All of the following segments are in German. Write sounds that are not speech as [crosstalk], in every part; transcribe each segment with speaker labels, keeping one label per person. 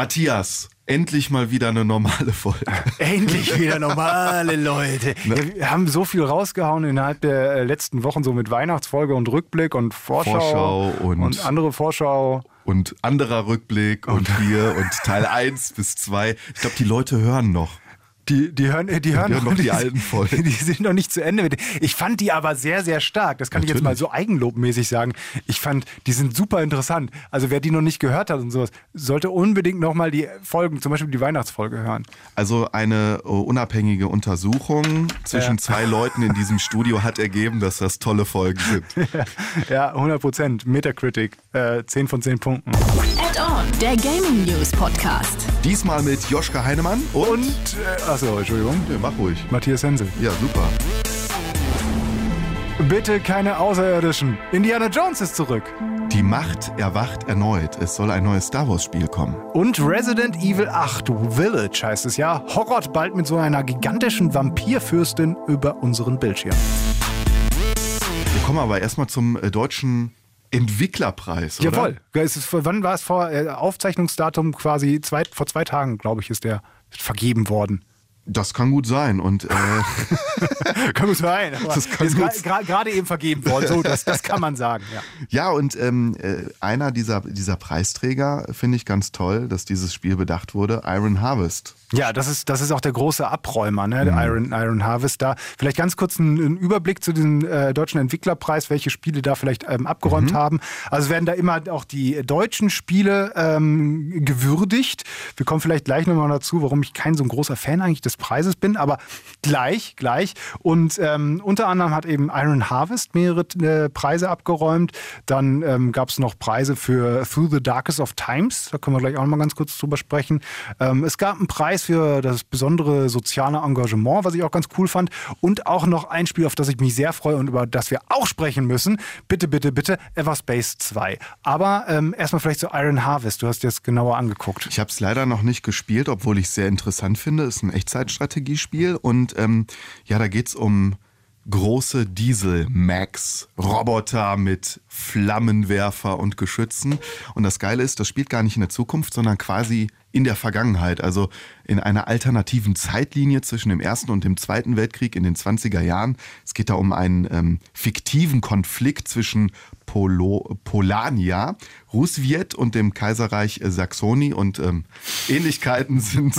Speaker 1: Matthias, endlich mal wieder eine normale Folge. [laughs]
Speaker 2: Endlich wieder normale Leute. [laughs]
Speaker 1: Ne?
Speaker 2: Wir haben so viel rausgehauen innerhalb der äh, letzten Wochen, so mit Weihnachtsfolge und Rückblick und Vorschau,
Speaker 1: Vorschau und-
Speaker 2: und andere Vorschau.
Speaker 1: Und anderer Rückblick und hier und Teil 1 bis 2. Ich glaube, die Leute hören noch.
Speaker 2: Die, die hören, die hören,
Speaker 1: hören noch die alten Folgen. [laughs]
Speaker 2: Die sind noch nicht zu Ende. Ich fand die aber sehr, sehr stark. Das kann ich jetzt mal so eigenlobmäßig sagen. Ich fand, die sind super interessant. Also wer die noch nicht gehört hat und sowas, sollte unbedingt nochmal die Folgen, zum Beispiel die Weihnachtsfolge hören.
Speaker 1: Also eine äh, unabhängige Untersuchung zwischen
Speaker 2: Ja.
Speaker 1: zwei Leuten in diesem Studio hat ergeben, dass das tolle Folgen sind. [laughs]
Speaker 2: Ja, 100 Prozent. Metacritic, äh, 10 von 10 Punkten.
Speaker 3: Add-on, der Gaming News Podcast.
Speaker 1: Diesmal mit Joschka Heinemann und...
Speaker 2: Und, äh, achso, Entschuldigung,
Speaker 1: Ja, mach ruhig.
Speaker 2: Matthias Hensel.
Speaker 1: Ja, super.
Speaker 2: Bitte keine Außerirdischen. Indiana Jones ist zurück.
Speaker 1: Die Macht erwacht erneut. Es soll ein neues Star Wars Spiel kommen.
Speaker 2: Und Resident Evil 8 Village heißt es ja, horrort bald mit so einer gigantischen Vampirfürstin über unseren Bildschirm.
Speaker 1: Wir kommen aber erstmal zum äh, deutschen Entwicklerpreis, oder?
Speaker 2: Jawohl. Es ist, wann war es vor äh, Aufzeichnungsdatum quasi zwei, vor zwei Tagen, glaube ich, ist der vergeben worden.
Speaker 1: Das kann gut sein. Und äh, [laughs]
Speaker 2: kann gut sein.
Speaker 1: Das kann
Speaker 2: ist
Speaker 1: gut
Speaker 2: gra- gra- gerade eben vergeben worden. So, das, das kann man sagen. Ja.
Speaker 1: ja, und ähm, äh, einer dieser, dieser Preisträger finde ich ganz toll, dass dieses Spiel bedacht wurde. Iron Harvest.
Speaker 2: Ja, das ist, das ist auch der große Abräumer, ne? der
Speaker 1: Mhm.
Speaker 2: Iron, Iron Harvest da. Vielleicht ganz kurz einen, Überblick zu diesem äh, deutschen Entwicklerpreis, welche Spiele da vielleicht ähm, abgeräumt
Speaker 1: Mhm.
Speaker 2: haben. Also werden da immer auch die deutschen Spiele ähm, gewürdigt. Wir kommen vielleicht gleich nochmal dazu, warum ich kein so ein großer Fan eigentlich des Preises bin, aber gleich, gleich. Und ähm, unter anderem hat eben Iron Harvest mehrere äh, Preise abgeräumt. Dann ähm, gab es noch Preise für Through the Darkest of Times. Da können wir gleich auch noch mal ganz kurz drüber sprechen. Ähm, es gab einen Preis für das besondere soziale Engagement, was ich auch ganz cool fand. Und auch noch ein Spiel, auf das ich mich sehr freue und über das wir auch sprechen müssen. Bitte, bitte, bitte, Everspace 2. Aber ähm, erstmal vielleicht zu Iron Harvest. Du hast dir das genauer angeguckt.
Speaker 1: Ich habe es leider noch nicht gespielt, obwohl ich es sehr interessant finde. Es ist ein Echtzeitstrategiespiel und ähm, ja, da geht's um große Diesel-Max-Roboter mit Flammenwerfer und Geschützen. Und das Geile ist, das spielt gar nicht in der Zukunft, sondern quasi in der Vergangenheit, also in einer alternativen Zeitlinie zwischen dem Ersten und dem Zweiten Weltkrieg in den 20er Jahren. Es geht da um einen ähm, fiktiven Konflikt zwischen Polo, Polania, Russviet und dem Kaiserreich Saxony und ähm, Ähnlichkeiten [laughs] sind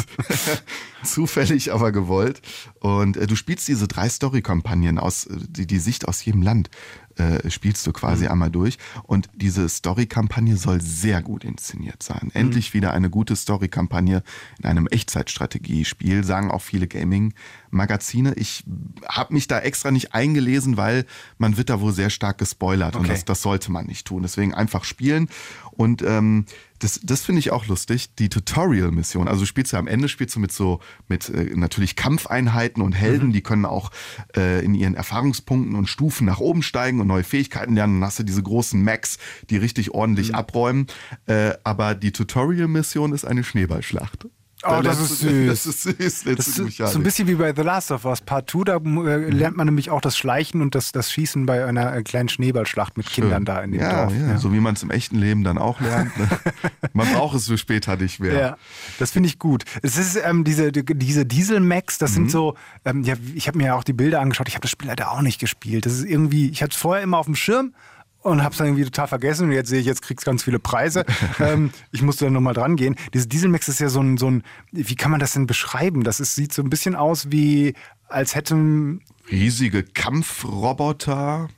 Speaker 1: [laughs] zufällig, aber gewollt. Und äh, du spielst diese drei Story-Kampagnen aus, äh, die, die Sicht aus jedem Land äh, spielst du quasi einmal durch. Und diese Story-Kampagne soll sehr gut inszeniert sein. Endlich wieder eine gute Story-Kampagne in einem Echtzeitstrategiespiel, sagen auch viele Gaming-Magazine. Ich habe mich da extra nicht eingelesen, weil man wird da wohl sehr stark gespoilert und
Speaker 2: Okay.
Speaker 1: das, das sollte man nicht tun. Deswegen einfach spielen. Und ähm, das, das finde ich auch lustig, die Tutorial-Mission. Also du spielst ja am Ende spielst du mit so, mit äh, natürlich Kampfeinheiten und Helden, die können auch äh, in ihren Erfahrungspunkten und Stufen nach oben steigen und neue Fähigkeiten lernen. Dann hast du diese großen Macs, die richtig ordentlich abräumen. Äh, aber die Tutorial-Mission ist eine Schneeballschlacht.
Speaker 2: Oh,
Speaker 1: Da [laughs]
Speaker 2: das ist süß.
Speaker 1: Das ist süß.
Speaker 2: Das
Speaker 1: du die
Speaker 2: ist so
Speaker 1: Mechanik.
Speaker 2: ein bisschen wie bei The Last of Us Part 2, da äh, lernt man nämlich auch das Schleichen und das, das Schießen bei einer äh, kleinen Schneeballschlacht mit Kindern da in dem
Speaker 1: ja,
Speaker 2: Dorf.
Speaker 1: Ja, so wie man es im echten Leben dann auch lernt. Ne? [laughs] man braucht es für später nicht mehr.
Speaker 2: Ja, das finde ich gut. Es ist ähm, diese, die- diese Diesel-Max, das
Speaker 1: Mhm.
Speaker 2: sind so, ähm, ja, ich habe mir ja auch die Bilder angeschaut, ich habe das Spiel leider auch nicht gespielt. Das ist irgendwie, ich hatte es vorher immer auf dem Schirm und habe es dann irgendwie total vergessen und jetzt sehe ich, jetzt kriegst ganz viele Preise. [laughs] ähm, ich musste dann nochmal dran gehen. Diese Diesel-Max ist ja so ein, so ein, wie kann man das denn beschreiben? Das ist, sieht so ein bisschen aus wie, als hätten
Speaker 1: Riesige Kampfroboter.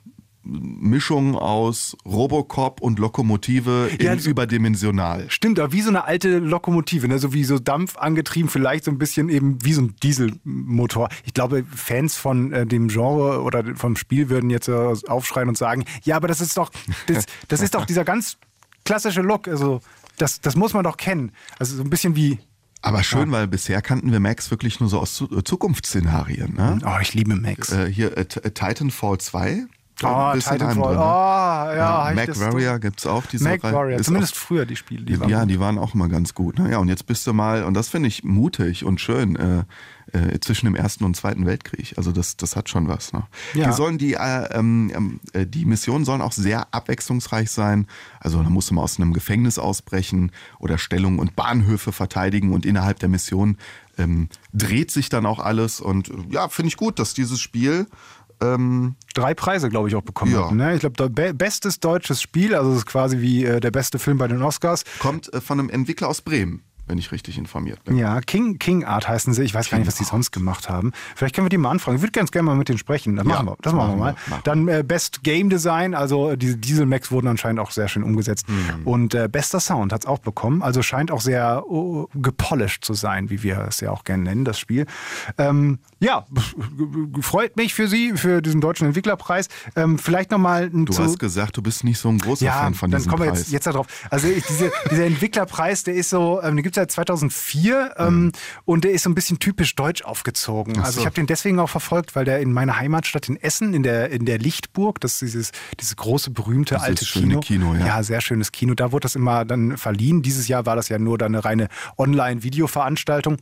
Speaker 1: Mischung aus Robocop und Lokomotive in
Speaker 2: Ja, so-
Speaker 1: überdimensional.
Speaker 2: Stimmt, aber wie so eine alte Lokomotive, ne? so wie so Dampf angetrieben, vielleicht so ein bisschen eben wie so ein Dieselmotor. Ich glaube, Fans von äh, dem Genre oder vom Spiel würden jetzt äh, aufschreien und sagen, ja, aber das ist doch, das, das ist doch dieser ganz klassische Look. Also das, das muss man doch kennen. Also so ein bisschen wie,
Speaker 1: Aber schön, weil bisher kannten wir Max wirklich nur so aus äh, Zukunftsszenarien. Ne?
Speaker 2: oh, ich liebe Max.
Speaker 1: Äh, hier äh, Titanfall 2.
Speaker 2: Oh,
Speaker 1: bisschen
Speaker 2: Titanfall.
Speaker 1: andere,
Speaker 2: Oh,
Speaker 1: ne?
Speaker 2: ja, ich
Speaker 1: Mac Warrior gibt es auch. Diese
Speaker 2: Mac
Speaker 1: Reihe.
Speaker 2: Warrior, zumindest
Speaker 1: auch,
Speaker 2: früher die Spiele. Die waren
Speaker 1: ja, die waren auch immer ganz gut. Ne? Ja, und jetzt bist du mal, und das finde ich mutig und schön, äh, äh, zwischen dem Ersten und Zweiten Weltkrieg. Also das, das hat schon was. Ne?
Speaker 2: Ja.
Speaker 1: Die sollen die, äh, ähm, äh, die Missionen sollen auch sehr abwechslungsreich sein. Also da musst du mal aus einem Gefängnis ausbrechen oder Stellungen und Bahnhöfe verteidigen und innerhalb der Mission ähm, dreht sich dann auch alles. Und äh, ja, finde ich gut, dass dieses Spiel ähm,
Speaker 2: Drei Preise, glaube ich, auch bekommen
Speaker 1: Ja.
Speaker 2: hat. Ne? Ich glaube, be bestes deutsches Spiel, also es ist quasi wie äh, der beste Film bei den Oscars.
Speaker 1: kommt äh, von einem Entwickler aus Bremen, wenn ich richtig informiert bin.
Speaker 2: Ja, King, King Art heißen sie. Ich weiß gar nicht, was die sonst gemacht haben. Vielleicht können wir die mal anfragen. Ich würde ganz gerne mal mit denen sprechen. Das
Speaker 1: Ja,
Speaker 2: machen wir. Das machen wir mal.
Speaker 1: machen.
Speaker 2: Dann äh, Best Game Design, also diese Diesel-Max wurden anscheinend auch sehr schön umgesetzt.
Speaker 1: Mhm.
Speaker 2: Und äh, bester Sound hat es auch bekommen. Also scheint auch sehr oh, gepolished zu sein, wie wir es ja auch gerne nennen, das Spiel. Ähm, ja, [laughs] freut mich für Sie, für diesen deutschen Entwicklerpreis. Ähm, vielleicht nochmal ein
Speaker 1: Du
Speaker 2: zu
Speaker 1: hast gesagt, du bist nicht so ein großer
Speaker 2: ja,
Speaker 1: Fan von
Speaker 2: dann
Speaker 1: diesem
Speaker 2: kommen wir
Speaker 1: Preis.
Speaker 2: jetzt, jetzt darauf. Also ich, diese, dieser Entwicklerpreis, der ist so, ähm, den gibt es seit 2004 ähm, und der ist so ein bisschen typisch deutsch aufgezogen. Also
Speaker 1: so.
Speaker 2: ich habe den deswegen auch verfolgt, weil der in meiner Heimatstadt in Essen, in der, in der Lichtburg, das ist dieses, dieses große, berühmte
Speaker 1: Dieses
Speaker 2: alte
Speaker 1: schöne
Speaker 2: Kino.
Speaker 1: Kino, ja.
Speaker 2: ja, sehr schönes Kino. Da wurde das immer dann verliehen. Dieses Jahr war das ja nur dann eine reine Online-Videoveranstaltung.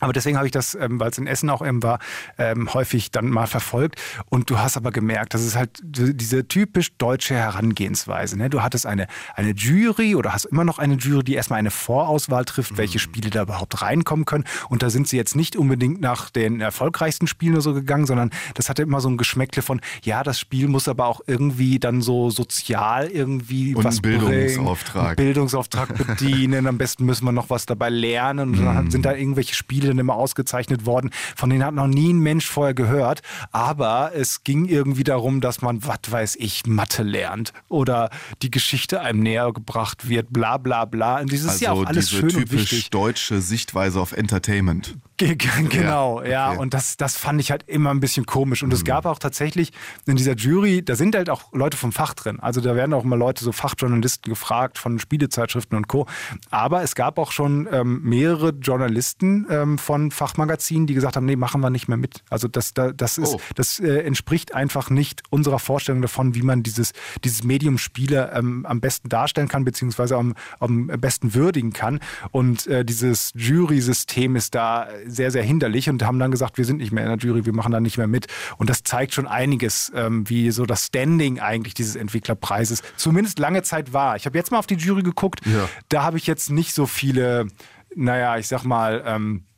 Speaker 2: Aber deswegen habe ich das, ähm, weil es in Essen auch eben war, ähm, häufig dann mal verfolgt. Und du hast aber gemerkt, das ist halt diese typisch deutsche Herangehensweise. Ne? Du hattest eine, eine Jury oder hast immer noch eine Jury, die erstmal eine Vorauswahl trifft, welche Spiele da überhaupt reinkommen können. Und da sind sie jetzt nicht unbedingt nach den erfolgreichsten Spielen oder so gegangen, sondern das hatte immer so ein Geschmäckle von, ja, das Spiel muss aber auch irgendwie dann so sozial irgendwie
Speaker 1: Und
Speaker 2: was
Speaker 1: einen
Speaker 2: bringen.
Speaker 1: Bildungsauftrag.
Speaker 2: Einen Bildungsauftrag bedienen. Am besten müssen wir noch was dabei lernen. Und dann sind da irgendwelche Spiele dann immer ausgezeichnet worden, von denen hat noch nie ein Mensch vorher gehört. Aber es ging irgendwie darum, dass man, was weiß ich, Mathe lernt oder die Geschichte einem näher gebracht wird, bla bla bla. Und dieses ist ja auch alles
Speaker 1: diese
Speaker 2: schön und
Speaker 1: typisch
Speaker 2: wichtig.
Speaker 1: deutsche Sichtweise auf Entertainment.
Speaker 2: Ge- ge- Genau, ja.
Speaker 1: okay. Mhm.
Speaker 2: Und das, das fand ich halt immer ein bisschen komisch. Und es gab auch tatsächlich in dieser Jury, da sind halt auch Leute vom Fach drin. Also da werden auch mal Leute, so Fachjournalisten gefragt von Spielezeitschriften und Co. Aber es gab auch schon ähm, mehrere Journalisten ähm, von Fachmagazinen, die gesagt haben, nee, machen wir nicht mehr mit. Also das, da, das, ist,
Speaker 1: Oh.
Speaker 2: das äh, entspricht einfach nicht unserer Vorstellung davon, wie man dieses, dieses Medium Spiele ähm, am besten darstellen kann, beziehungsweise am, am besten würdigen kann. Und äh, dieses Jury-System ist da sehr, sehr hinderlich und haben dann gesagt, wir sind nicht mehr in der Jury, wir machen da nicht mehr mit. Und das zeigt schon einiges, ähm, wie so das Standing eigentlich dieses Entwicklerpreises zumindest lange Zeit war. Ich habe jetzt mal auf die Jury geguckt,
Speaker 1: Ja.
Speaker 2: da habe ich jetzt nicht so viele, naja, ich sag mal, ähm, äh,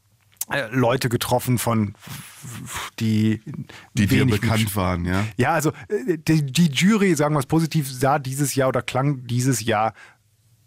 Speaker 2: Leute getroffen von die
Speaker 1: Die dir bekannt waren, ja.
Speaker 2: ja, also äh, die, die Jury, sagen wir es positiv, sah dieses Jahr oder klang dieses Jahr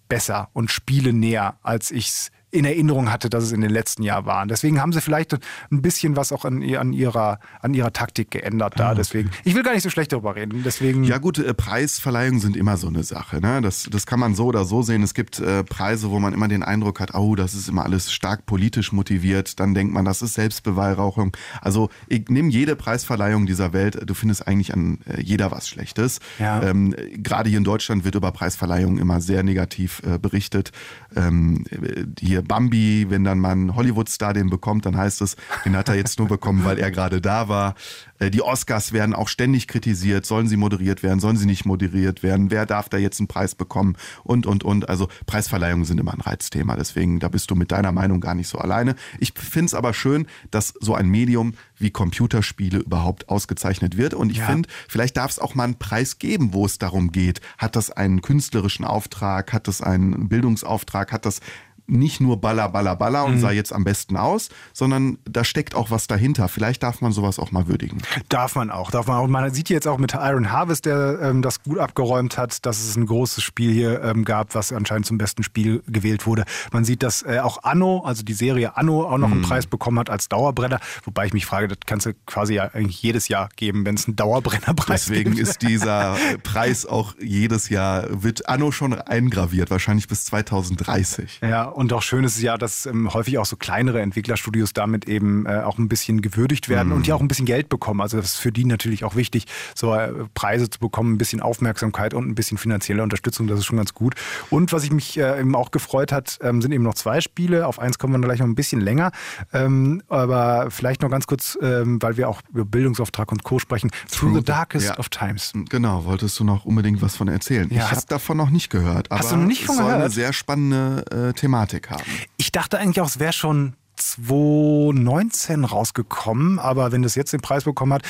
Speaker 2: besser und Spiele näher, als ich es in Erinnerung hatte, dass es in den letzten Jahren waren. Deswegen haben sie vielleicht ein bisschen was auch an, an, ihrer, an ihrer Taktik geändert da. Deswegen, ich will gar nicht so schlecht darüber reden. Deswegen,
Speaker 1: Ja gut, äh, Preisverleihungen sind immer so eine Sache. Ne? Das, das kann man so oder so sehen. Es gibt äh, Preise, wo man immer den Eindruck hat, oh, das ist immer alles stark politisch motiviert. Dann denkt man, das ist Selbstbeweihräuchung. Also ich nimm jede Preisverleihung dieser Welt. Du findest eigentlich an äh, jeder was Schlechtes.
Speaker 2: Ja.
Speaker 1: Ähm, Gerade hier in Deutschland wird über Preisverleihungen immer sehr negativ äh, berichtet. Ähm, äh, hier Bambi, wenn dann mal ein Hollywood-Star den bekommt, dann heißt es, den hat er jetzt nur bekommen, weil er gerade da war. Äh, Die Oscars werden auch ständig kritisiert. Sollen sie moderiert werden? Sollen sie nicht moderiert werden? Wer darf da jetzt einen Preis bekommen? Und, und, und. Also Preisverleihungen sind immer ein Reizthema. Deswegen, da bist du mit deiner Meinung gar nicht so alleine. Ich finde es aber schön, dass so ein Medium wie Computerspiele überhaupt ausgezeichnet wird. Und ich
Speaker 2: Ja.
Speaker 1: finde, vielleicht darf es auch mal einen Preis geben, wo es darum geht. Hat das einen künstlerischen Auftrag? Hat das einen Bildungsauftrag? Hat das nicht nur Baller, Baller, Baller
Speaker 2: Mhm.
Speaker 1: und sah jetzt am besten aus, sondern da steckt auch was dahinter. Vielleicht darf man sowas auch mal würdigen.
Speaker 2: Darf man auch, darf man auch. Man sieht jetzt auch mit Iron Harvest, der ähm, das gut abgeräumt hat, dass es ein großes Spiel hier ähm, gab, was anscheinend zum besten Spiel gewählt wurde. Man sieht, dass äh, auch Anno, also die Serie Anno, auch noch einen Preis bekommen hat als Dauerbrenner. Wobei ich mich frage, das kannst du quasi ja eigentlich jedes Jahr geben, wenn es einen Dauerbrennerpreis
Speaker 1: Deswegen
Speaker 2: gibt.
Speaker 1: ist dieser Preis auch jedes Jahr, wird Anno schon eingraviert, wahrscheinlich bis 2030.
Speaker 2: Ja, und auch schön ist es ja, dass ähm, häufig auch so kleinere Entwicklerstudios damit eben äh, auch ein bisschen gewürdigt werden und die auch ein bisschen Geld bekommen. Also das ist für die natürlich auch wichtig, so äh, Preise zu bekommen, ein bisschen Aufmerksamkeit und ein bisschen finanzielle Unterstützung. Das ist schon ganz gut. Und was ich mich äh, eben auch gefreut hat, ähm, sind eben noch zwei Spiele. Auf eins kommen wir gleich noch ein bisschen länger. Ähm, aber vielleicht noch ganz kurz, ähm, weil wir auch über Bildungsauftrag und Co. sprechen. Through, the
Speaker 1: the-
Speaker 2: Darkest
Speaker 1: ja.
Speaker 2: of Times.
Speaker 1: Genau, wolltest du noch unbedingt was von erzählen?
Speaker 2: Ja,
Speaker 1: ich habe davon noch nicht gehört, aber
Speaker 2: Hast du noch nicht
Speaker 1: es
Speaker 2: von
Speaker 1: soll eine
Speaker 2: gehört?
Speaker 1: sehr spannende äh, Thematik haben.
Speaker 2: Ich dachte eigentlich auch, es wäre schon 2019 rausgekommen, aber wenn das jetzt den Preis bekommen hat,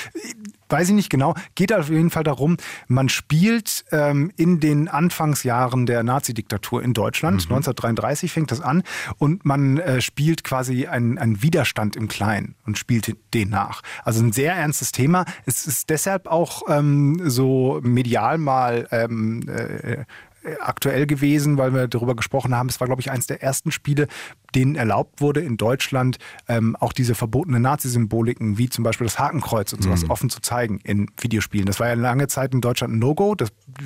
Speaker 2: weiß ich nicht genau, geht auf jeden Fall darum, man spielt ähm, in den Anfangsjahren der Nazi-Diktatur in Deutschland, mhm. 1933 fängt das an, und man äh, spielt quasi einen, einen Widerstand im Kleinen und spielt den nach. Also ein sehr ernstes Thema. Es ist deshalb auch ähm, so medial mal ähm, äh, aktuell gewesen, weil wir darüber gesprochen haben. Es war, glaube ich, eines der ersten Spiele, denen erlaubt wurde, in Deutschland ähm, auch diese verbotenen Nazi-Symboliken, wie zum Beispiel das Hakenkreuz und sowas, mhm. offen zu zeigen in Videospielen. Das war ja lange Zeit in Deutschland ein No-Go.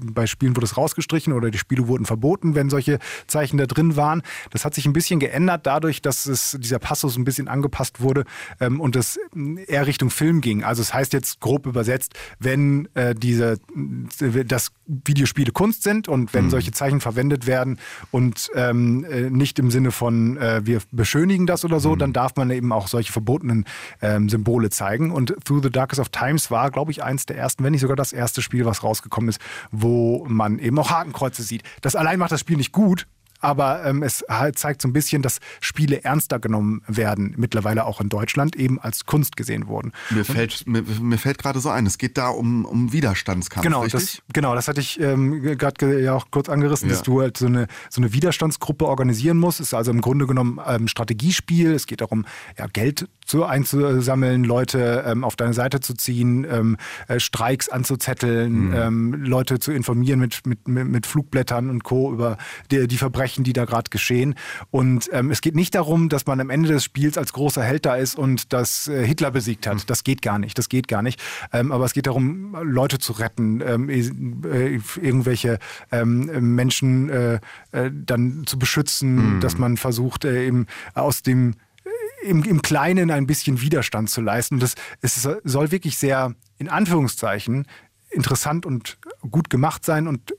Speaker 2: Bei Spielen wurde es rausgestrichen oder die Spiele wurden verboten, wenn solche Zeichen da drin waren. Das hat sich ein bisschen geändert dadurch, dass es, dieser Passus ein bisschen angepasst wurde ähm, und es eher Richtung Film ging. Also es das heißt jetzt grob übersetzt, wenn äh, diese, dass Videospiele Kunst sind und wenn mhm. Solche Zeichen verwendet werden und ähm, äh, nicht im Sinne von äh, wir beschönigen das oder so, mhm. dann darf man eben auch solche verbotenen ähm, Symbole zeigen. Und Through the Darkest of Times war, glaube ich, eins der ersten, wenn nicht sogar das erste Spiel, was rausgekommen ist, wo man eben auch Hakenkreuze sieht. Das allein macht das Spiel nicht gut, aber ähm, es halt zeigt so ein bisschen, dass Spiele ernster genommen werden, mittlerweile auch in Deutschland, eben als Kunst gesehen wurden.
Speaker 1: Mir fällt, mir, mir fällt gerade so ein, es geht da um, um Widerstandskampf.
Speaker 2: Genau,
Speaker 1: richtig?
Speaker 2: Das, genau, das hatte ich ähm, gerade ja auch kurz angerissen, ja. dass du halt so eine, so eine Widerstandsgruppe organisieren musst. Es ist also im Grunde genommen ein ähm, Strategiespiel. Es geht darum, ja, Geld zu, einzusammeln, Leute ähm, auf deine Seite zu ziehen, ähm, äh, Streiks anzuzetteln, mhm. Leute zu informieren mit, mit, mit Flugblättern und Co. über die, die Verbrechen, die da gerade geschehen. Und ähm, es geht nicht darum, dass man am Ende des Spiels als großer Held da ist und das äh, Hitler besiegt hat. Mhm. Das geht gar nicht. Das geht gar nicht. Ähm, aber es geht darum, Leute zu retten, ähm, äh, irgendwelche ähm, Menschen äh, äh, dann zu beschützen, mhm. dass man versucht, äh, eben aus dem im, im Kleinen ein bisschen Widerstand zu leisten. Das, es soll wirklich sehr, in Anführungszeichen, interessant und gut gemacht sein und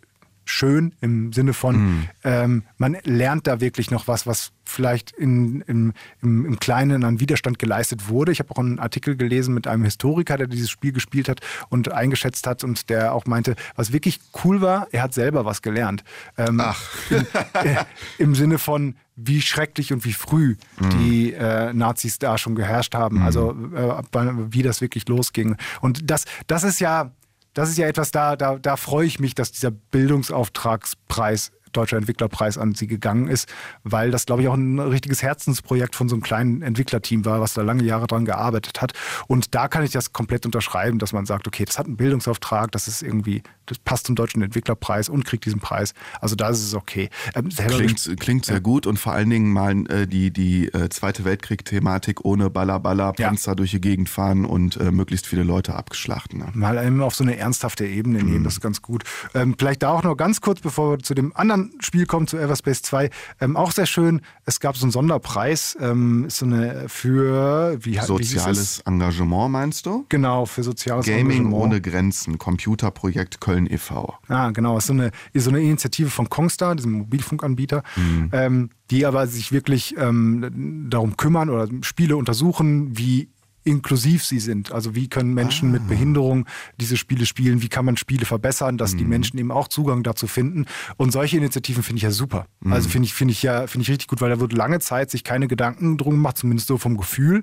Speaker 2: schön im Sinne von, mm. ähm, man lernt da wirklich noch was, was vielleicht in, im, im, im, Kleinen an Widerstand geleistet wurde. Ich habe auch einen Artikel gelesen mit einem Historiker, der dieses Spiel gespielt hat und eingeschätzt hat und der auch meinte, was wirklich cool war, er hat selber was gelernt. Ähm,
Speaker 1: Ach.
Speaker 2: In, äh, Im Sinne von, wie schrecklich und wie früh mhm. die äh, Nazis da schon geherrscht haben. Mhm. Also äh, wie das wirklich losging. Und das, das ist ja, das ist ja etwas, da, da, da freue ich mich, dass dieser Bildungsauftragspreis Deutscher Entwicklerpreis an sie gegangen ist, weil das, glaube ich, auch ein richtiges Herzensprojekt von so einem kleinen Entwicklerteam war, was da lange Jahre dran gearbeitet hat. Und da kann ich das komplett unterschreiben, dass man sagt, okay, das hat einen Bildungsauftrag, das ist irgendwie, das passt zum Deutschen Entwicklerpreis und kriegt diesen Preis. Also da ist es okay.
Speaker 1: Ähm, klingt, klingt sehr ja. gut und vor allen Dingen mal äh, die, die äh, Zweite Weltkrieg-Thematik ohne Baller, Baller, Panzer ja. durch die Gegend fahren und äh, möglichst viele Leute abgeschlachten. Ne?
Speaker 2: Mal eben auf so eine ernsthafte Ebene nehmen, mhm. das ist ganz gut. Ähm, vielleicht da auch noch ganz kurz, bevor wir zu dem anderen Spiel kommen, zu Everspace 2. Ähm, auch sehr schön. Es gab so einen Sonderpreis, ähm, so eine für
Speaker 1: wie, soziales wie Engagement meinst du?
Speaker 2: Genau, für soziales
Speaker 1: Gaming
Speaker 2: Engagement.
Speaker 1: Gaming ohne Grenzen, Computerprojekt Köln e.V.
Speaker 2: Ah, genau. Es ist so eine, ist so eine Initiative von Kongstar, diesem Mobilfunkanbieter, mhm. ähm, die aber sich wirklich ähm, darum kümmern oder Spiele untersuchen, wie inklusiv sie sind. Also wie können Menschen ah. mit Behinderung diese Spiele spielen, wie kann man Spiele verbessern, dass mhm. die Menschen eben auch Zugang dazu finden. Und solche Initiativen finde ich ja super. Mhm. Also finde ich, finde ich ja, finde ich richtig gut, weil da wird lange Zeit sich keine Gedanken drum gemacht, zumindest so vom Gefühl.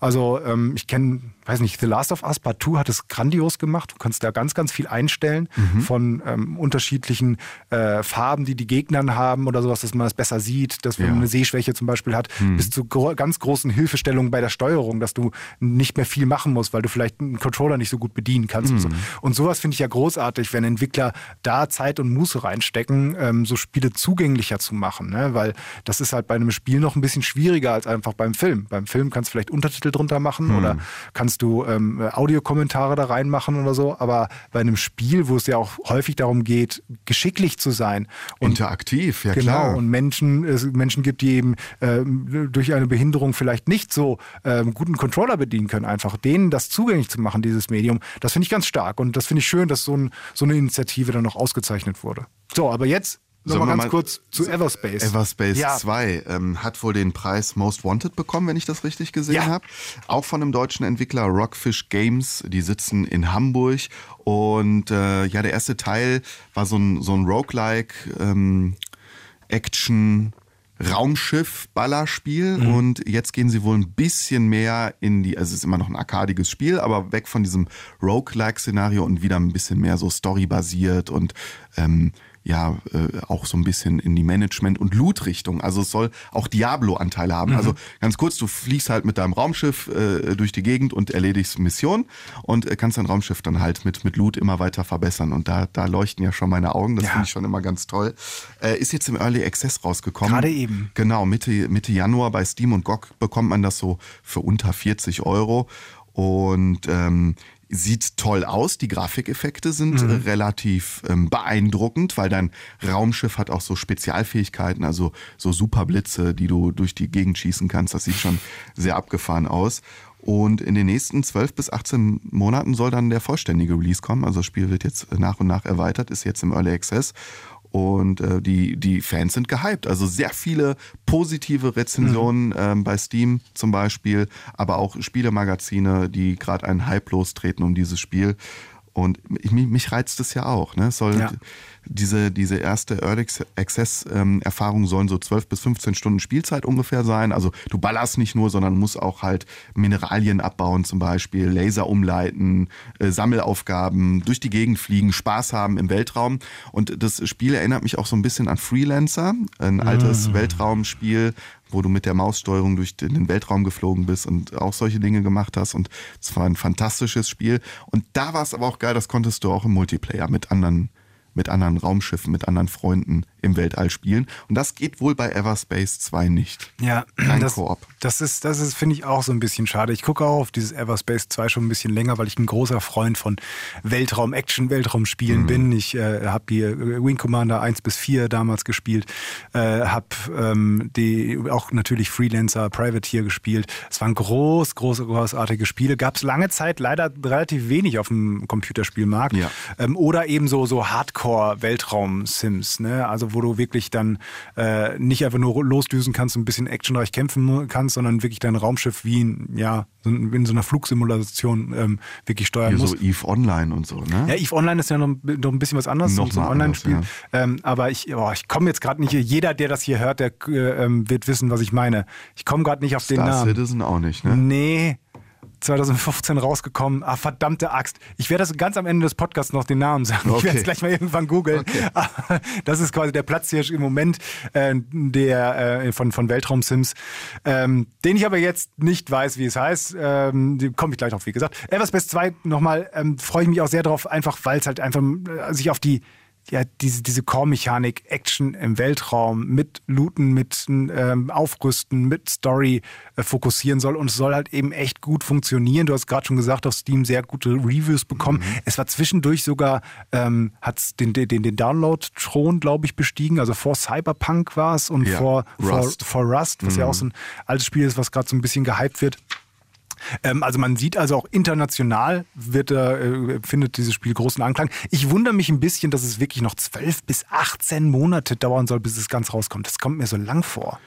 Speaker 2: Also ähm, ich kenne, weiß nicht, The Last of Us Part 2 hat es grandios gemacht. Du kannst da ganz, ganz viel einstellen mhm. von ähm, unterschiedlichen äh, Farben, die die Gegner haben oder sowas, dass man das besser sieht, dass man ja. eine Sehschwäche zum Beispiel hat, mhm. bis zu gro ganz großen Hilfestellungen bei der Steuerung, dass du nicht mehr viel machen musst, weil du vielleicht einen Controller nicht so gut bedienen kannst. Mhm. Und, so. und sowas finde ich ja großartig, wenn Entwickler da Zeit und Muße reinstecken, ähm, so Spiele zugänglicher zu machen. Ne? Weil das ist halt bei einem Spiel noch ein bisschen schwieriger als einfach beim Film. Beim Film kannst du vielleicht Untertitel drunter machen mhm. oder kannst du ähm, Audiokommentare da reinmachen oder so. Aber bei einem Spiel, wo es ja auch häufig darum geht, geschicklich zu sein.
Speaker 1: Und, Interaktiv, ja
Speaker 2: genau,
Speaker 1: klar.
Speaker 2: Und Menschen, es Menschen gibt, die eben äh, durch eine Behinderung vielleicht nicht so äh, guten Controller bedienen können, einfach denen das zugänglich zu machen, dieses Medium, das finde ich ganz stark. Und das finde ich schön, dass so, ein, so eine Initiative dann noch ausgezeichnet wurde. So, aber jetzt Nochmal ganz mal kurz zu Everspace.
Speaker 1: Everspace ja. 2 ähm, hat wohl den Preis Most Wanted bekommen, wenn ich das richtig gesehen ja. habe. Auch von einem deutschen Entwickler Rockfish Games. Die sitzen in Hamburg. Und äh, ja, der erste Teil war so ein, so ein Roguelike ähm, Action Raumschiff-Ballerspiel mhm. und jetzt gehen sie wohl ein bisschen mehr in die, also es ist immer noch ein arkadiges Spiel, aber weg von diesem Roguelike-Szenario und wieder ein bisschen mehr so storybasiert und ähm, ja äh, auch so ein bisschen in die Management- und Loot-Richtung. Also es soll auch Diablo-Anteile haben. Mhm. Also ganz kurz, du fliegst halt mit deinem Raumschiff äh, durch die Gegend und erledigst Mission und äh, kannst dein Raumschiff dann halt mit, mit Loot immer weiter verbessern. Und da, da leuchten ja schon meine Augen. Das ja. finde ich schon immer ganz toll. Äh, ist jetzt im Early Access rausgekommen.
Speaker 2: Gerade eben.
Speaker 1: Genau, Mitte, Mitte Januar bei Steam und GOG bekommt man das so für unter 40 Euro. Und ähm, sieht toll aus. Die Grafikeffekte sind mhm. relativ ähm, beeindruckend, weil dein Raumschiff hat auch so Spezialfähigkeiten, also so Superblitze, die du durch die Gegend schießen kannst. Das sieht schon sehr abgefahren aus. Und in den nächsten 12 bis 18 Monaten soll dann der vollständige Release kommen. Also das Spiel wird jetzt nach und nach erweitert, ist jetzt im Early Access. Und äh, die, die Fans sind gehypt. Also sehr viele positive Rezensionen mhm. ähm, bei Steam zum Beispiel, aber auch Spielemagazine, die gerade einen Hype lostreten um dieses Spiel. Und mich, mich reizt es ja auch. Ne? Es soll ja diese, diese erste Early Access ähm, sollen so 12 bis 15 Stunden Spielzeit ungefähr sein. Also du ballerst nicht nur, sondern musst auch halt Mineralien abbauen zum Beispiel, Laser umleiten, äh, Sammelaufgaben, durch die Gegend fliegen, Spaß haben im Weltraum. Und das Spiel erinnert mich auch so ein bisschen an Freelancer, ein altes mhm. Weltraumspiel, wo du mit der Maussteuerung durch den Weltraum geflogen bist und auch solche Dinge gemacht hast. Und es war ein fantastisches Spiel. Und da war es aber auch geil, das konntest du auch im Multiplayer mit anderen mit anderen Raumschiffen, mit anderen Freunden im Weltall spielen. Und das geht wohl bei Everspace 2 nicht.
Speaker 2: Ja, Kein das, Koop. das ist, das ist finde ich, auch so ein bisschen schade. Ich gucke auch auf dieses Everspace 2 schon ein bisschen länger, weil ich ein großer Freund von Weltraum-Action, Weltraumspielen mhm. bin. Ich äh, habe hier Wing Commander 1 bis 4 damals gespielt, äh, habe ähm, die auch natürlich Freelancer, Privateer gespielt. Es waren groß, große, großartige Spiele. Gab es lange Zeit leider relativ wenig auf dem Computerspielmarkt. Ja. Ähm, oder eben so, so Hardcore-Weltraum-Sims, ne? Also wo du wirklich dann äh, nicht einfach nur losdüsen kannst und ein bisschen actionreich kämpfen kannst, sondern wirklich dein Raumschiff wie in, ja, in so einer Flugsimulation ähm, wirklich steuern Hier musst.
Speaker 1: so EVE Online und so, ne?
Speaker 2: Ja, EVE Online ist ja noch, noch ein bisschen was anderes, noch so ein Online-Spiel. Ja. Ähm, aber ich, oh, ich komme jetzt gerade nicht hier. Jeder, der das hier hört, der äh, ähm, wird wissen, was ich meine. Ich komme gerade nicht auf Star den Namen.
Speaker 1: Citizen auch nicht, ne?
Speaker 2: Nee. 2015 rausgekommen. Ah, verdammte Axt. Ich werde das ganz am Ende des Podcasts noch den Namen sagen. Okay. Ich werde es gleich mal irgendwann googeln. Okay. Das ist quasi der Platz hier im Moment äh, der, äh, von, von Weltraum Sims, ähm, den ich aber jetzt nicht weiß, wie es heißt. Ähm, komme ich gleich noch, wie gesagt. Everspace 2 nochmal, ähm, freue ich mich auch sehr drauf, einfach weil es halt einfach äh, sich auf die ja, diese, diese Core-Mechanik, Action im Weltraum mit Looten, mit ähm, Aufrüsten, mit Story äh, fokussieren soll. Und es soll halt eben echt gut funktionieren. Du hast gerade schon gesagt, auf Steam sehr gute Reviews bekommen. Mhm. Es war zwischendurch sogar, ähm, hat den, den, den Download-Thron, glaube ich, bestiegen. Also vor Cyberpunk war es und ja, vor, Rust. Vor, vor Rust, was mhm. ja auch so ein altes Spiel ist, was gerade so ein bisschen gehypt wird. Ähm, also man sieht also auch international wird, äh, findet dieses Spiel großen Anklang. Ich wundere mich ein bisschen, dass es wirklich noch zwölf bis 18 Monate dauern soll, bis es ganz rauskommt. Das kommt mir so lang vor.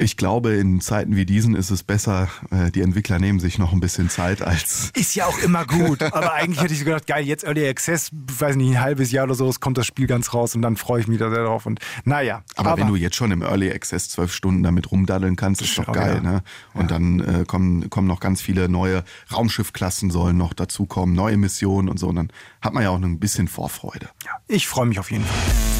Speaker 1: Ich glaube, in Zeiten wie diesen ist es besser, äh, die Entwickler nehmen sich noch ein bisschen Zeit als.
Speaker 2: Ist ja auch immer gut. [laughs] Aber eigentlich hätte ich so gedacht, geil, jetzt Early Access, weiß nicht, ein halbes Jahr oder so, es kommt das Spiel ganz raus und dann freue ich mich da sehr drauf. Und naja.
Speaker 1: Aber, aber wenn du jetzt schon im Early Access zwölf Stunden damit rumdaddeln kannst, ist doch geil, ja. ne? Und ja. dann äh, kommen, kommen noch ganz viele neue Raumschiffklassen sollen noch dazukommen, neue Missionen und so. Und dann hat man ja auch ein bisschen Vorfreude.
Speaker 2: Ja, ich freue mich auf jeden Fall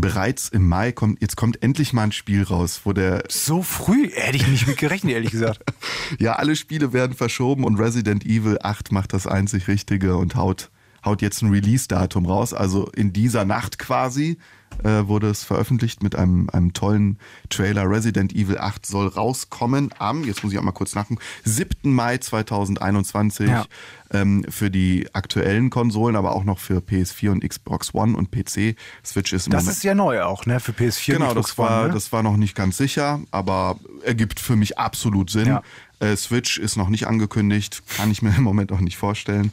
Speaker 1: bereits im Mai kommt, jetzt kommt endlich mal ein Spiel raus, wo der.
Speaker 2: So früh? Hätte ich nicht mit gerechnet, ehrlich gesagt. [laughs]
Speaker 1: ja, alle Spiele werden verschoben und Resident Evil 8 macht das einzig Richtige und haut, haut jetzt ein Release-Datum raus. Also in dieser Nacht quasi äh, wurde es veröffentlicht mit einem, einem tollen Trailer. Resident Evil 8 soll rauskommen am, jetzt muss ich auch mal kurz nachgucken, 7. Mai 2021 ja. ähm, für die aktuellen Konsolen, aber auch noch für PS4 und Xbox One und PC. Switch ist im
Speaker 2: Das Moment ist ja neu auch, ne? Für PS4
Speaker 1: genau, und Xbox das war, One. Ne? das war noch nicht ganz sicher, aber ergibt für mich absolut Sinn. Ja. Äh, Switch ist noch nicht angekündigt, kann ich mir [laughs] im Moment auch nicht vorstellen.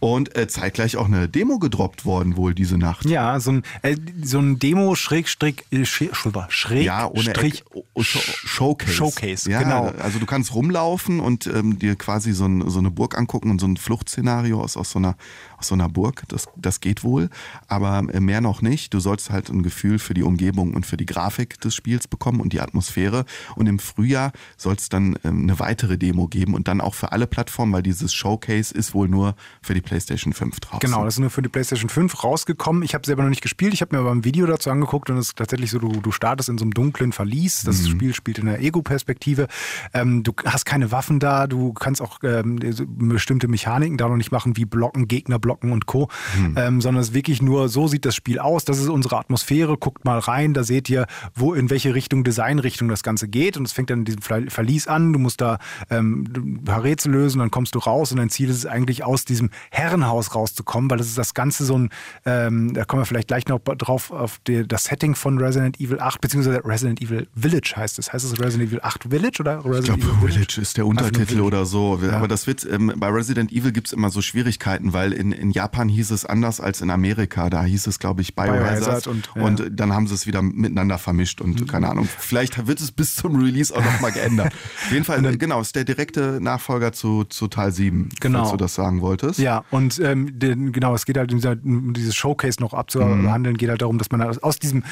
Speaker 1: Und äh, zeitgleich auch eine Demo gedroppt worden wohl diese Nacht.
Speaker 2: Ja, so ein, äh, so ein Demo Schrägstrich, äh, Schräg,
Speaker 1: ja, ohne Strich, Eck, oh, Showcase.
Speaker 2: Showcase,
Speaker 1: ja,
Speaker 2: genau.
Speaker 1: Also du kannst rumlaufen und ähm, dir quasi so, ein, so eine Burg angucken und so ein Fluchtszenario aus, aus, so einer, aus so einer Burg. Das, das geht wohl, aber äh, mehr noch nicht. Du sollst halt ein Gefühl für die Umgebung und für die Grafik des Spiels bekommen und die Atmosphäre. Und im Frühjahr soll es dann ähm, eine weitere Demo geben und dann auch für alle Plattformen, weil dieses Showcase ist wohl nur für die PlayStation 5 draußen.
Speaker 2: Genau, das ist nur für die PlayStation 5 rausgekommen. Ich habe selber noch nicht gespielt. Ich habe mir aber ein Video dazu angeguckt und es ist tatsächlich so, du, du startest in so einem dunklen Verlies. Das mhm. Spiel spielt in der Ego-Perspektive. Ähm, du hast keine Waffen da. Du kannst auch ähm, bestimmte Mechaniken da noch nicht machen, wie Blocken, Gegner blocken und Co. Mhm. Ähm, sondern es ist wirklich nur, so sieht das Spiel aus. Das ist unsere Atmosphäre. Guckt mal rein. Da seht ihr, wo in welche Richtung, Designrichtung das Ganze geht. Und es fängt dann in diesem Verlies an. Du musst da ähm, ein paar Rätsel lösen, dann kommst du raus und dein Ziel ist es eigentlich aus diesem Herrenhaus rauszukommen, weil das ist das Ganze so ein, ähm, da kommen wir vielleicht gleich noch drauf, auf die, das Setting von Resident Evil 8, beziehungsweise Resident Evil Village heißt es. Heißt es Resident Evil 8 Village oder Resident
Speaker 1: ich glaube, Village? Village ist der Untertitel oder so. Ja. Aber das wird, ähm, bei Resident Evil gibt es immer so Schwierigkeiten, weil in, in Japan hieß es anders als in Amerika. Da hieß es, glaube ich, Biohazard. Biohazard und, ja. und dann haben sie es wieder miteinander vermischt und mhm. keine Ahnung. Vielleicht wird es bis zum Release auch nochmal geändert. [laughs] Auf jeden Fall, dann, genau, ist der direkte Nachfolger zu, zu Teil 7, genau. falls du das sagen wolltest.
Speaker 2: Ja, und ähm, den, genau, es geht halt um dieses Showcase noch abzuhandeln, mhm. geht halt darum, dass man aus diesem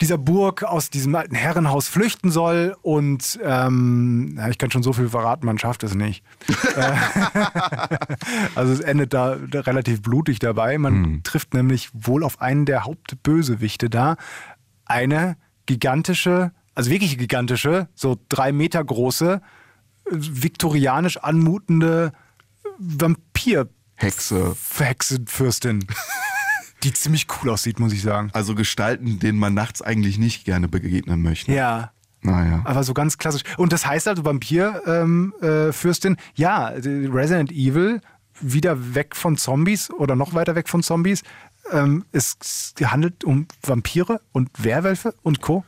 Speaker 2: dieser Burg aus diesem alten Herrenhaus flüchten soll und ähm, ja, ich kann schon so viel verraten, man schafft es nicht. Äh, [laughs] also es endet da, da, relativ blutig dabei. Man mhm. trifft nämlich wohl auf einen der Hauptbösewichte da. Eine gigantische, also wirklich gigantische, so drei Meter große, viktorianisch anmutende Vampir-
Speaker 1: Hexe.
Speaker 2: Hexenfürstin. Die ziemlich cool aussieht, muss ich sagen.
Speaker 1: Also Gestalten, denen man nachts eigentlich nicht gerne begegnen möchte.
Speaker 2: Ja. Naja. Aber so ganz klassisch. Und das heißt also Vampir-Fürstin, ähm, äh, ja, Resident Evil wieder weg von Zombies oder noch weiter weg von Zombies, ähm, es handelt um Vampire und Werwölfe und Co.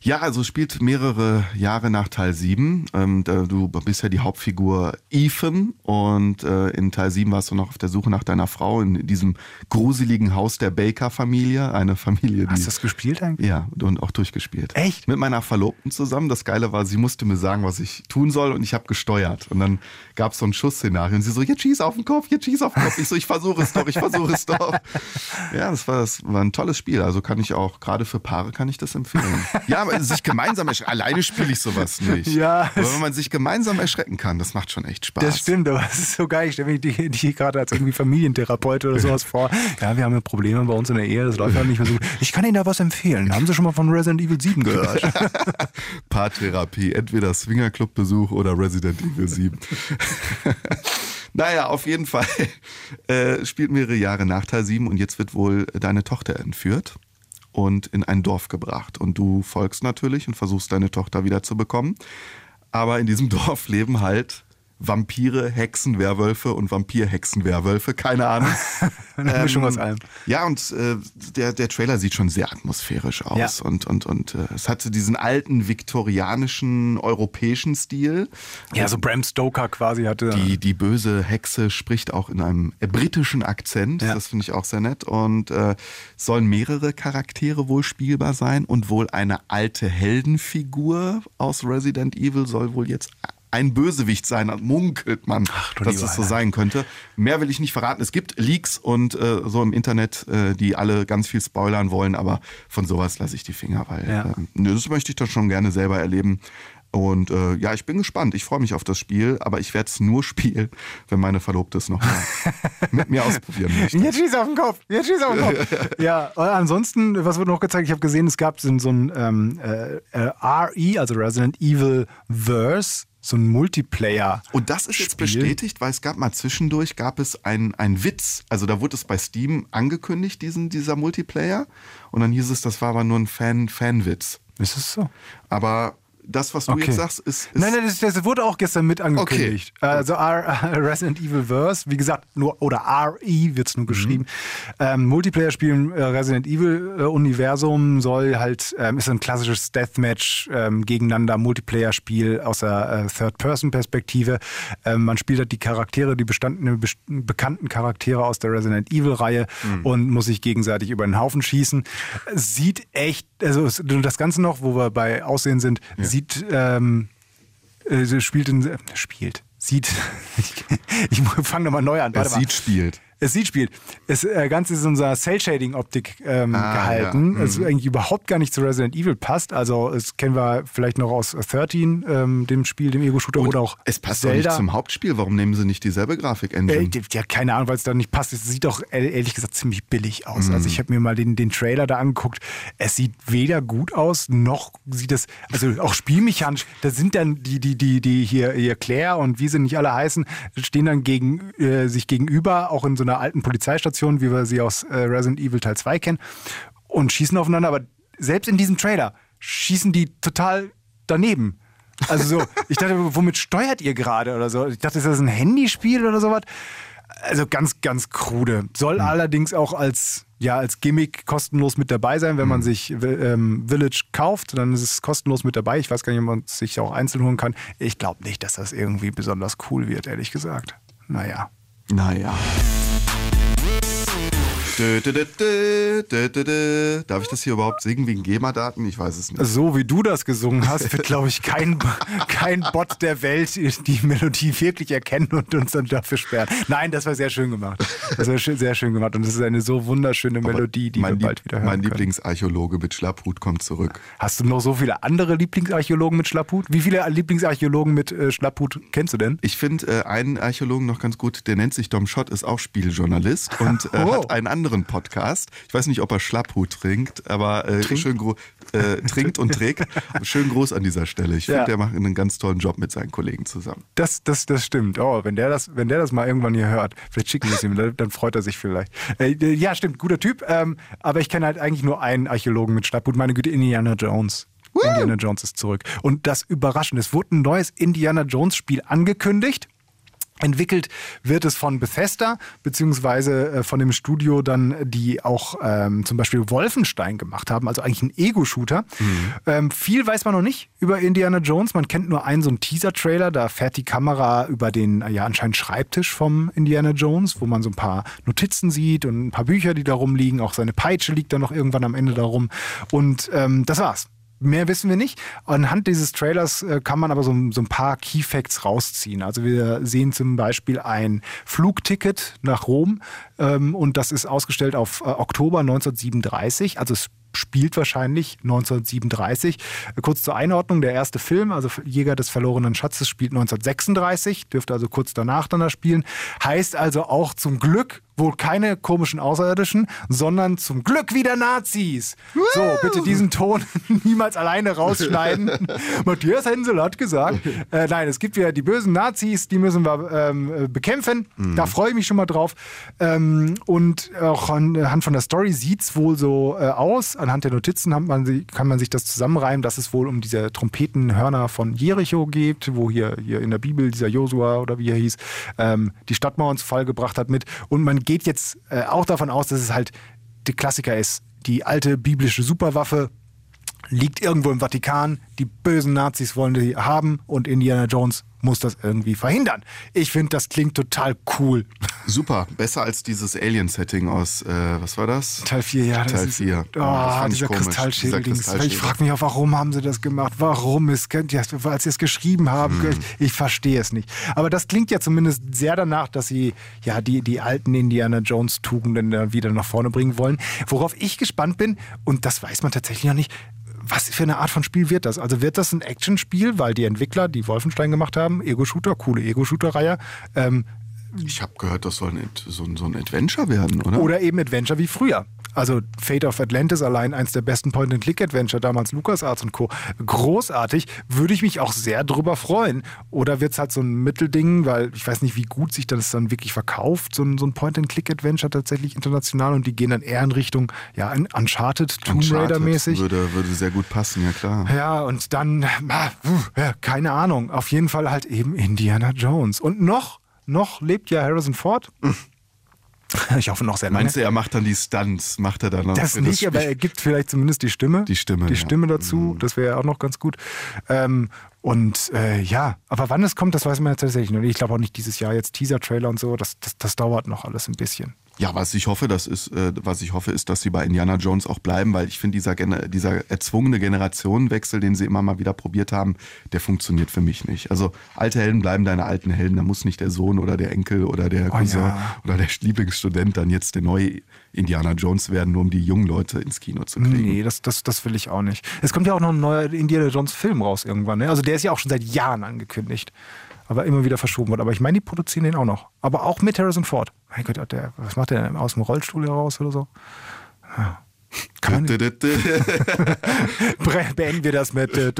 Speaker 1: Ja, also spielt mehrere Jahre nach Teil 7. Ähm, du bist ja die Hauptfigur Ethan und äh, in Teil 7 warst du noch auf der Suche nach deiner Frau in diesem gruseligen Haus der Baker-Familie. Eine Familie,
Speaker 2: die. Hast du das gespielt eigentlich?
Speaker 1: Ja, und auch durchgespielt.
Speaker 2: Echt?
Speaker 1: Mit meiner Verlobten zusammen. Das Geile war, sie musste mir sagen, was ich tun soll und ich habe gesteuert. Und dann gab es so ein Schussszenario und sie so, jetzt schieß auf den Kopf, jetzt schieß auf den Kopf. Ich so, ich versuche es doch, ich versuche es doch. [laughs] Ja, das war, das war ein tolles Spiel. Also kann ich auch, gerade für Paare kann ich das empfehlen. ja, aber sich gemeinsam erschrecken. Alleine spiele ich sowas nicht.
Speaker 2: Ja.
Speaker 1: Aber wenn man sich gemeinsam erschrecken kann, das macht schon echt Spaß.
Speaker 2: Das stimmt, aber es ist so geil. Ich stelle mir die, die gerade als irgendwie Familientherapeut oder sowas vor. Ja, wir haben ja Probleme bei uns in der Ehe, das läuft halt nicht mehr so gut. Ich kann Ihnen da was empfehlen. Haben Sie schon mal von Resident Evil 7 gehört? [laughs]
Speaker 1: Paartherapie, entweder Swingerclub-Besuch oder Resident Evil 7. [laughs] Naja, auf jeden Fall [laughs] äh, spielt mehrere Jahre nach Teil 7 und jetzt wird wohl deine Tochter entführt und in ein Dorf gebracht. Und du folgst natürlich und versuchst deine Tochter wieder zu bekommen. Aber in diesem [laughs] Dorf leben halt Vampire, Hexen, Werwölfe und Vampir-Hexen, Werwölfe, keine Ahnung.
Speaker 2: Eine Mischung aus ähm, allem.
Speaker 1: Ja, und äh, der, der Trailer sieht schon sehr atmosphärisch aus. Ja. Und, und, und äh, es hatte diesen alten viktorianischen europäischen Stil.
Speaker 2: Ja, so Bram Stoker quasi hatte.
Speaker 1: Die, die böse Hexe spricht auch in einem äh, britischen Akzent. Ja. Das finde ich auch sehr nett. Und äh, sollen mehrere Charaktere wohl spielbar sein und wohl eine alte Heldenfigur aus Resident Evil soll wohl jetzt ein Bösewicht sein, munkelt man, Ach, dass es so sein könnte. Mehr will ich nicht verraten. Es gibt Leaks und äh, so im Internet, äh, die alle ganz viel spoilern wollen, aber von sowas lasse ich die Finger, weil ja. äh, das möchte ich dann schon gerne selber erleben. Und äh, ja, ich bin gespannt. Ich freue mich auf das Spiel, aber ich werde es nur [laughs] spielen, wenn meine Verlobte es noch mit mir ausprobieren [laughs] möchte.
Speaker 2: Jetzt schieß auf den Kopf! Jetzt schieß auf den Kopf! [laughs] ja, ansonsten, was wird noch gezeigt? Ich habe gesehen, es gab so, ein ähm, äh, äh RE, also Resident Evil Verse so ein Multiplayer.
Speaker 1: Und das ist jetzt bestätigt, weil es gab mal zwischendurch gab es einen Witz. Also da wurde es bei Steam angekündigt, diesen, dieser Multiplayer. Und dann hieß es, das war aber nur ein Fan, Fanwitz.
Speaker 2: Ist es so?
Speaker 1: Aber das, was du okay. jetzt sagst, ist. ist
Speaker 2: nein, nein, das, das, wurde auch gestern mit angekündigt. Okay. Also R, [laughs] Resident Evil Verse, wie gesagt, nur oder RE wird es nur mhm. geschrieben. Mhm. Ähm, Multiplayer spielen äh, Resident Evil äh, Universum soll halt, ähm, ist ein klassisches Deathmatch ähm, gegeneinander Multiplayer-Spiel aus der äh, Third-Person-Perspektive. Ähm, man spielt halt die Charaktere, die bestandene, be bekannten Charaktere aus der Resident Evil-Reihe mhm. und muss sich gegenseitig über den Haufen schießen. Sieht echt, also das Ganze noch, wo wir bei Aussehen sind, ja. sieht sieht, ähm, äh, spielt in, äh, spielt, sieht, [laughs] ich, ich fange nochmal neu an.
Speaker 1: Warte er sieht, spielt.
Speaker 2: Es sieht spielt. Das äh, Ganze ist in unserer Cell-Shading-Optik ähm,
Speaker 1: Ah,
Speaker 2: gehalten.
Speaker 1: ja.
Speaker 2: Es eigentlich überhaupt gar nicht zu Resident Evil passt. Also, das kennen wir vielleicht noch aus 13, ähm, dem Spiel, dem Ego-Shooter oder auch
Speaker 1: es passt
Speaker 2: Zelda.
Speaker 1: nicht zum Hauptspiel. Warum nehmen sie nicht dieselbe Grafik-Engine?
Speaker 2: Äh, ja, keine Ahnung, weil es da nicht passt. Es sieht doch ehrlich gesagt ziemlich billig
Speaker 1: Mhm.
Speaker 2: aus. Also ich habe mir mal den, den Trailer da angeguckt. Es sieht weder gut aus, noch sieht es, also auch spielmechanisch, da sind dann die, die, die, die hier, hier Claire und wie sie nicht alle heißen, stehen dann gegen, äh, sich gegenüber, auch in so einer alten Polizeistation, wie wir sie aus äh, Resident Evil Teil 2 kennen, und schießen aufeinander. Aber selbst in diesem Trailer schießen die total daneben. Also so, [laughs] ich dachte, womit steuert ihr gerade oder so? Ich dachte, ist das ein Handyspiel oder sowas? Also ganz, ganz krude. Soll allerdings auch als, ja, als Gimmick kostenlos mit dabei sein, wenn man sich ähm, Village kauft, dann ist es kostenlos mit dabei. Ich weiß gar nicht, ob man es sich auch einzeln holen kann. Ich glaube nicht, dass das irgendwie besonders cool wird, ehrlich gesagt. Naja.
Speaker 1: Naja. Dö, dö, dö. Darf ich das hier überhaupt singen wegen GEMA-Daten? Ich weiß es nicht.
Speaker 2: So wie du das gesungen hast, wird, glaube ich, kein, kein Bot der Welt die Melodie wirklich erkennen und uns dann dafür sperren. Nein, das war sehr schön gemacht. Das war sehr schön gemacht. Und es ist eine so wunderschöne Melodie, die wir bald wieder hören
Speaker 1: Mein. Lieblingsarchäologe mit Schlapphut kommt zurück.
Speaker 2: Hast du noch so viele andere Lieblingsarchäologen mit Schlapphut? Wie viele Lieblingsarchäologen mit äh, Schlapphut kennst du denn?
Speaker 1: Ich finde äh, einen Archäologen noch ganz gut, der nennt sich Dom Schott, ist auch Spieljournalist und äh,
Speaker 2: Oh.
Speaker 1: hat einen anderen Podcast. Ich weiß nicht, ob er Schlapphut trinkt, aber äh, schön gro äh, trinkt und trägt. [laughs] schön groß an dieser Stelle. Ich finde,
Speaker 2: Ja.
Speaker 1: der macht einen ganz tollen Job mit seinen Kollegen zusammen.
Speaker 2: Das, das, das stimmt. Oh, wenn der das, wenn der das mal irgendwann hier hört, vielleicht schicken wir es ihm, dann, freut er sich vielleicht. Äh, äh, ja, stimmt, guter Typ. Ähm, aber ich kenne halt eigentlich nur einen Archäologen mit Schlapphut. Meine Güte, Indiana Jones. Indiana Jones ist zurück. Und das Überraschende, es wurde ein neues Indiana Jones Spiel angekündigt. Entwickelt wird es von Bethesda, beziehungsweise äh, von dem Studio dann, die auch ähm, zum Beispiel Wolfenstein gemacht haben, also eigentlich ein Ego-Shooter. Ähm, viel weiß man noch nicht über Indiana Jones. Man kennt nur einen so einen Teaser-Trailer, da fährt die Kamera über den äh, ja anscheinend Schreibtisch vom Indiana Jones, wo man so ein paar Notizen sieht und ein paar Bücher, die da rumliegen. Auch seine Peitsche liegt da noch irgendwann am Ende da rum. Und ähm, das war's. Mehr wissen wir nicht. Anhand dieses Trailers äh, kann man aber so, so ein paar Key Facts rausziehen. Also wir sehen zum Beispiel ein Flugticket nach Rom ähm, und das ist ausgestellt auf äh, Oktober 1937. Also es spielt wahrscheinlich 1937. Äh, Kurz zur Einordnung, der erste Film, also Jäger des verlorenen Schatzes, spielt 1936, dürfte also kurz danach dann da spielen. Heißt also auch zum Glück wohl keine komischen Außerirdischen, sondern zum Glück wieder Nazis. So, bitte diesen Ton [laughs] niemals alleine rausschneiden. [laughs] Matthias Hensel hat gesagt, [laughs] äh, nein, es gibt wieder die bösen Nazis, die müssen wir ähm, äh, bekämpfen. Da freue ich mich schon mal drauf. Ähm, und auch anhand von der Story sieht es wohl so äh, aus. Anhand der Notizen man, kann man sich das zusammenreimen, dass es wohl um diese Trompetenhörner von Jericho geht, wo hier, hier in der Bibel dieser Josua oder wie er hieß, ähm, die Stadtmauern zu Fall gebracht hat mit. Und man geht jetzt äh, auch davon aus, dass es halt der Klassiker ist. Die alte biblische Superwaffe liegt irgendwo im Vatikan. Die bösen Nazis wollen die haben und Indiana Jones muss das irgendwie verhindern. Ich finde, das klingt total cool. [laughs]
Speaker 1: Super, besser als dieses Alien-Setting aus, äh, was war das?
Speaker 2: Teil 4, ja.
Speaker 1: Teil
Speaker 2: ist,
Speaker 1: 4.
Speaker 2: Oh,
Speaker 1: das fand ich
Speaker 2: dieser Kristallschädel-Dings. Ich frage mich auch, warum haben sie das gemacht? Warum? Es, könnt- ja, als sie es geschrieben haben,
Speaker 1: Hm.
Speaker 2: ich, ich verstehe es nicht. Aber das klingt ja zumindest sehr danach, dass sie ja die, die alten Indiana Jones-Tugenden wieder nach vorne bringen wollen. Worauf ich gespannt bin, und das weiß man tatsächlich noch nicht, was für eine Art von Spiel wird das? Also wird das ein Actionspiel, weil die Entwickler, die Wolfenstein gemacht haben, Ego-Shooter, coole Ego-Shooter-Reihe, ähm,
Speaker 1: Ich habe gehört, das soll ein, so, ein- so ein Adventure werden, oder?
Speaker 2: oder eben Adventure wie früher. Also Fate of Atlantis, allein eins der besten Point-and-Click-Adventure, damals LucasArts und Co. Großartig, würde ich mich auch sehr drüber freuen. Oder wird es halt so ein Mittelding, weil ich weiß nicht, wie gut sich das dann wirklich verkauft, so ein, so ein Point-and-Click-Adventure tatsächlich international und die gehen dann eher in Richtung, ja, in Uncharted, Tomb Raider-mäßig.
Speaker 1: Würde, würde sehr gut passen, ja klar.
Speaker 2: Ja, und dann, ah, keine Ahnung, auf jeden Fall halt eben Indiana Jones. Und noch, noch lebt ja Harrison Ford. [laughs] Ich hoffe noch sehr lange.
Speaker 1: Meinst du, er macht dann die Stunts? Macht er dann noch
Speaker 2: Das nicht, aber
Speaker 1: Spiel?
Speaker 2: er gibt vielleicht zumindest die Stimme.
Speaker 1: Die Stimme,
Speaker 2: Die
Speaker 1: ja. Mhm.
Speaker 2: Stimme dazu, das wäre ja auch noch ganz gut. Ähm, und äh, ja, aber wann es kommt, das weiß man ja tatsächlich noch nicht. Ich glaube auch nicht dieses Jahr jetzt Teaser-Trailer und so, das, das, das dauert noch alles ein bisschen.
Speaker 1: Ja, was ich hoffe, das ist, äh, was ich hoffe, ist, dass sie bei Indiana Jones auch bleiben, weil ich finde, dieser, dieser erzwungene Generationenwechsel, den sie immer mal wieder probiert haben, der funktioniert für mich nicht. Also alte Helden bleiben deine alten Helden. Da muss nicht der Sohn oder der Enkel oder der Cousin
Speaker 2: ja.
Speaker 1: oder der Lieblingsstudent dann jetzt der neue Indiana Jones werden, nur um die jungen Leute ins Kino zu kriegen.
Speaker 2: Nee, das, das, das will ich auch nicht. Es kommt ja auch noch ein neuer Indiana Jones Film raus irgendwann. Ne? Also der ist ja auch schon seit Jahren angekündigt. Aber immer wieder verschoben wird. Aber ich meine, die produzieren den auch noch. Aber auch mit Harrison Ford. Mein Gott, der, was macht der denn? Aus dem Rollstuhl heraus oder so? Ja. Kann man [laughs] Beenden wir das mit. äh,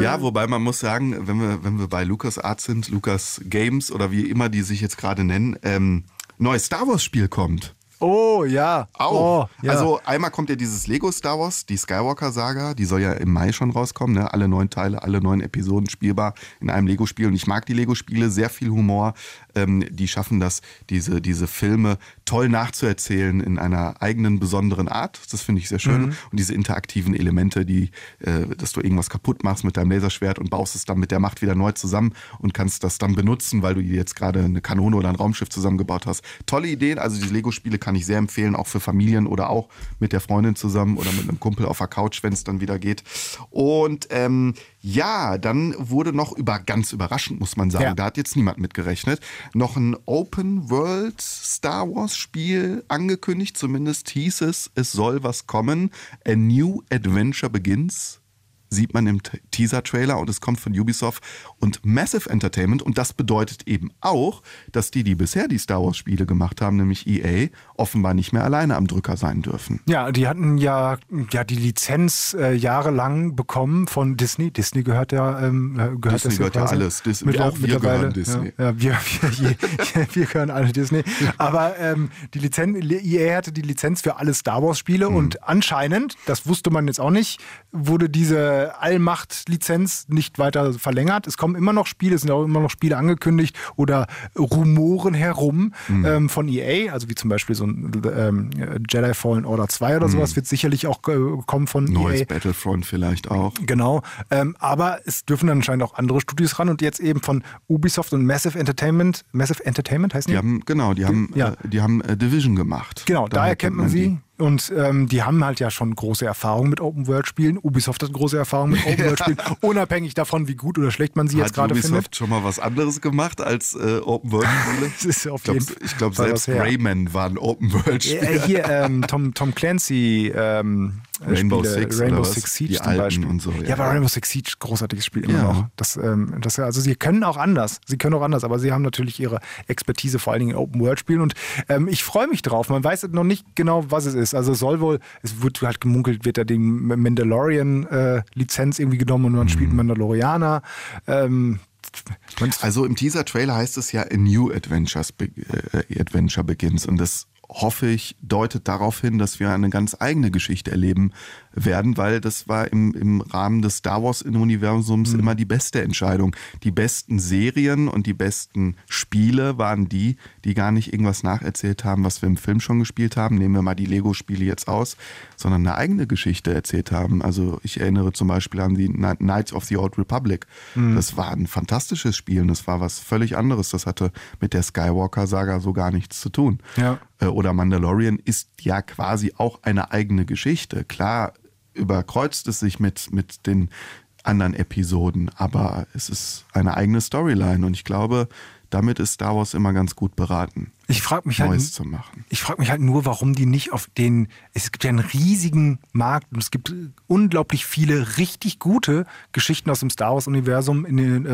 Speaker 1: Ja, wobei man muss sagen, wenn wir, wenn wir bei Lucas Art sind, Lucas Games oder wie immer die sich jetzt gerade nennen, ähm, neues Star Wars Spiel kommt.
Speaker 2: Oh, ja.
Speaker 1: Auch.
Speaker 2: Oh, ja.
Speaker 1: Also einmal kommt ja dieses Lego Star Wars, die Skywalker-Saga, die soll ja im Mai schon rauskommen, ne? alle neun Teile, alle neun Episoden spielbar in einem Lego-Spiel. Und ich mag die Lego-Spiele, sehr viel Humor. Ähm, die schaffen das, diese, diese Filme toll nachzuerzählen in einer eigenen besonderen Art. Das finde ich sehr schön. Und diese interaktiven Elemente, die, äh, dass du irgendwas kaputt machst mit deinem Laserschwert und baust es dann mit der Macht wieder neu zusammen und kannst das dann benutzen, weil du jetzt gerade eine Kanone oder ein Raumschiff zusammengebaut hast. Tolle Ideen. Also diese Lego-Spiele kann ich sehr empfehlen, auch für Familien oder auch mit der Freundin zusammen oder mit einem Kumpel auf der Couch, wenn es dann wieder geht. Und ähm, ja, dann wurde noch über ganz überraschend, muss man sagen,
Speaker 2: Ja.
Speaker 1: da hat jetzt niemand mit gerechnet, noch ein Open World Star Wars Spiel angekündigt. Zumindest hieß es, es soll was kommen. A New Adventure Begins. Sieht man im Teaser-Trailer und es kommt von Ubisoft und Massive Entertainment. Und das bedeutet eben auch, dass die, die bisher die Star Wars-Spiele gemacht haben, nämlich EA, offenbar nicht mehr alleine am Drücker sein dürfen.
Speaker 2: Ja, die hatten ja, ja die Lizenz äh, jahrelang bekommen von Disney. Disney gehört ja, ähm, äh, gehört
Speaker 1: Disney gehört ja alles. Dis-
Speaker 2: mittler-
Speaker 1: auch wir gehören Disney.
Speaker 2: Ja, ja wir, wir, wir, [laughs] wir gehören alle Disney. Aber ähm, die Lizenz, EA hatte die Lizenz für alle Star Wars Spiele
Speaker 1: Mhm.
Speaker 2: und anscheinend, das wusste man jetzt auch nicht, wurde diese Allmacht-Lizenz nicht weiter verlängert. Es kommen immer noch Spiele, es sind auch immer noch Spiele angekündigt oder Rumoren herum
Speaker 1: Mhm.
Speaker 2: ähm, von EA, also wie zum Beispiel so ein ähm, Jedi Fallen Order 2 oder sowas, wird sicherlich auch äh, kommen von
Speaker 1: Mhm. Neues
Speaker 2: EA.
Speaker 1: Battlefront vielleicht auch.
Speaker 2: Genau, ähm, aber es dürfen dann anscheinend auch andere Studios ran und jetzt eben von Ubisoft und Massive Entertainment, Massive Entertainment heißt die?
Speaker 1: Die haben, genau, die haben,
Speaker 2: Ja.
Speaker 1: äh, die haben äh, Division gemacht.
Speaker 2: Genau, daher, kennt man sie.
Speaker 1: die.
Speaker 2: Und ähm, die haben halt ja schon große Erfahrung mit Open-World-Spielen. Ubisoft hat große Erfahrung mit Open-World-Spielen, [laughs] unabhängig davon, wie gut oder schlecht man sie jetzt
Speaker 1: Hat
Speaker 2: gerade
Speaker 1: Ubisoft
Speaker 2: findet.
Speaker 1: schon mal was anderes gemacht als äh, Open World Spiele? [laughs]
Speaker 2: Das ist auf
Speaker 1: ich glaube, glaub, selbst. Rayman war ein Open World Spiel.
Speaker 2: Äh, hier ähm, Tom, Tom Clancy ähm, äh,
Speaker 1: Rainbow
Speaker 2: Spiele,
Speaker 1: Six
Speaker 2: Rainbow? Six Siege
Speaker 1: Die
Speaker 2: zum
Speaker 1: alten
Speaker 2: Beispiel.
Speaker 1: und so,
Speaker 2: ja,
Speaker 1: ja.
Speaker 2: aber Rainbow Six Siege, großartiges Spiel immer
Speaker 1: Ja.
Speaker 2: noch. Das, ähm, das, also sie können auch anders. Sie können auch anders, aber sie haben natürlich ihre Expertise vor allen Dingen in Open World Spielen und ähm, ich freue mich drauf. Man weiß noch nicht genau, was es ist. Also es soll wohl, es wird halt gemunkelt, wird da die Mandalorian äh, irgendwie genommen und man
Speaker 1: Mhm.
Speaker 2: spielt Mandalorianer. Ähm,
Speaker 1: Also im Teaser-Trailer heißt es ja A New Adventures be äh, Adventure Begins und das hoffe ich, deutet darauf hin, dass wir eine ganz eigene Geschichte erleben werden, weil das war im, im Rahmen des Star Wars-Universums immer die beste Entscheidung. Die besten Serien und die besten Spiele waren die, die gar nicht irgendwas nacherzählt haben, was wir im Film schon gespielt haben. Nehmen wir mal die Lego-Spiele jetzt aus, sondern eine eigene Geschichte erzählt haben. Also ich erinnere zum Beispiel an die Kni- Knights of the Old Republic. Das war ein fantastisches Spiel und das war was völlig anderes. Das hatte mit der Skywalker-Saga so gar nichts zu tun.
Speaker 2: Ja.
Speaker 1: Äh, Oder Mandalorian ist ja quasi auch eine eigene Geschichte. Klar überkreuzt es sich mit, mit den anderen Episoden, aber es ist eine eigene Storyline und ich glaube, damit ist Star Wars immer ganz gut beraten,
Speaker 2: ich frage mich halt,
Speaker 1: Neues zu machen.
Speaker 2: Ich frage mich halt nur, warum die nicht auf den. Es gibt ja einen riesigen Markt und es gibt unglaublich viele richtig gute Geschichten aus dem Star Wars-Universum in den, äh,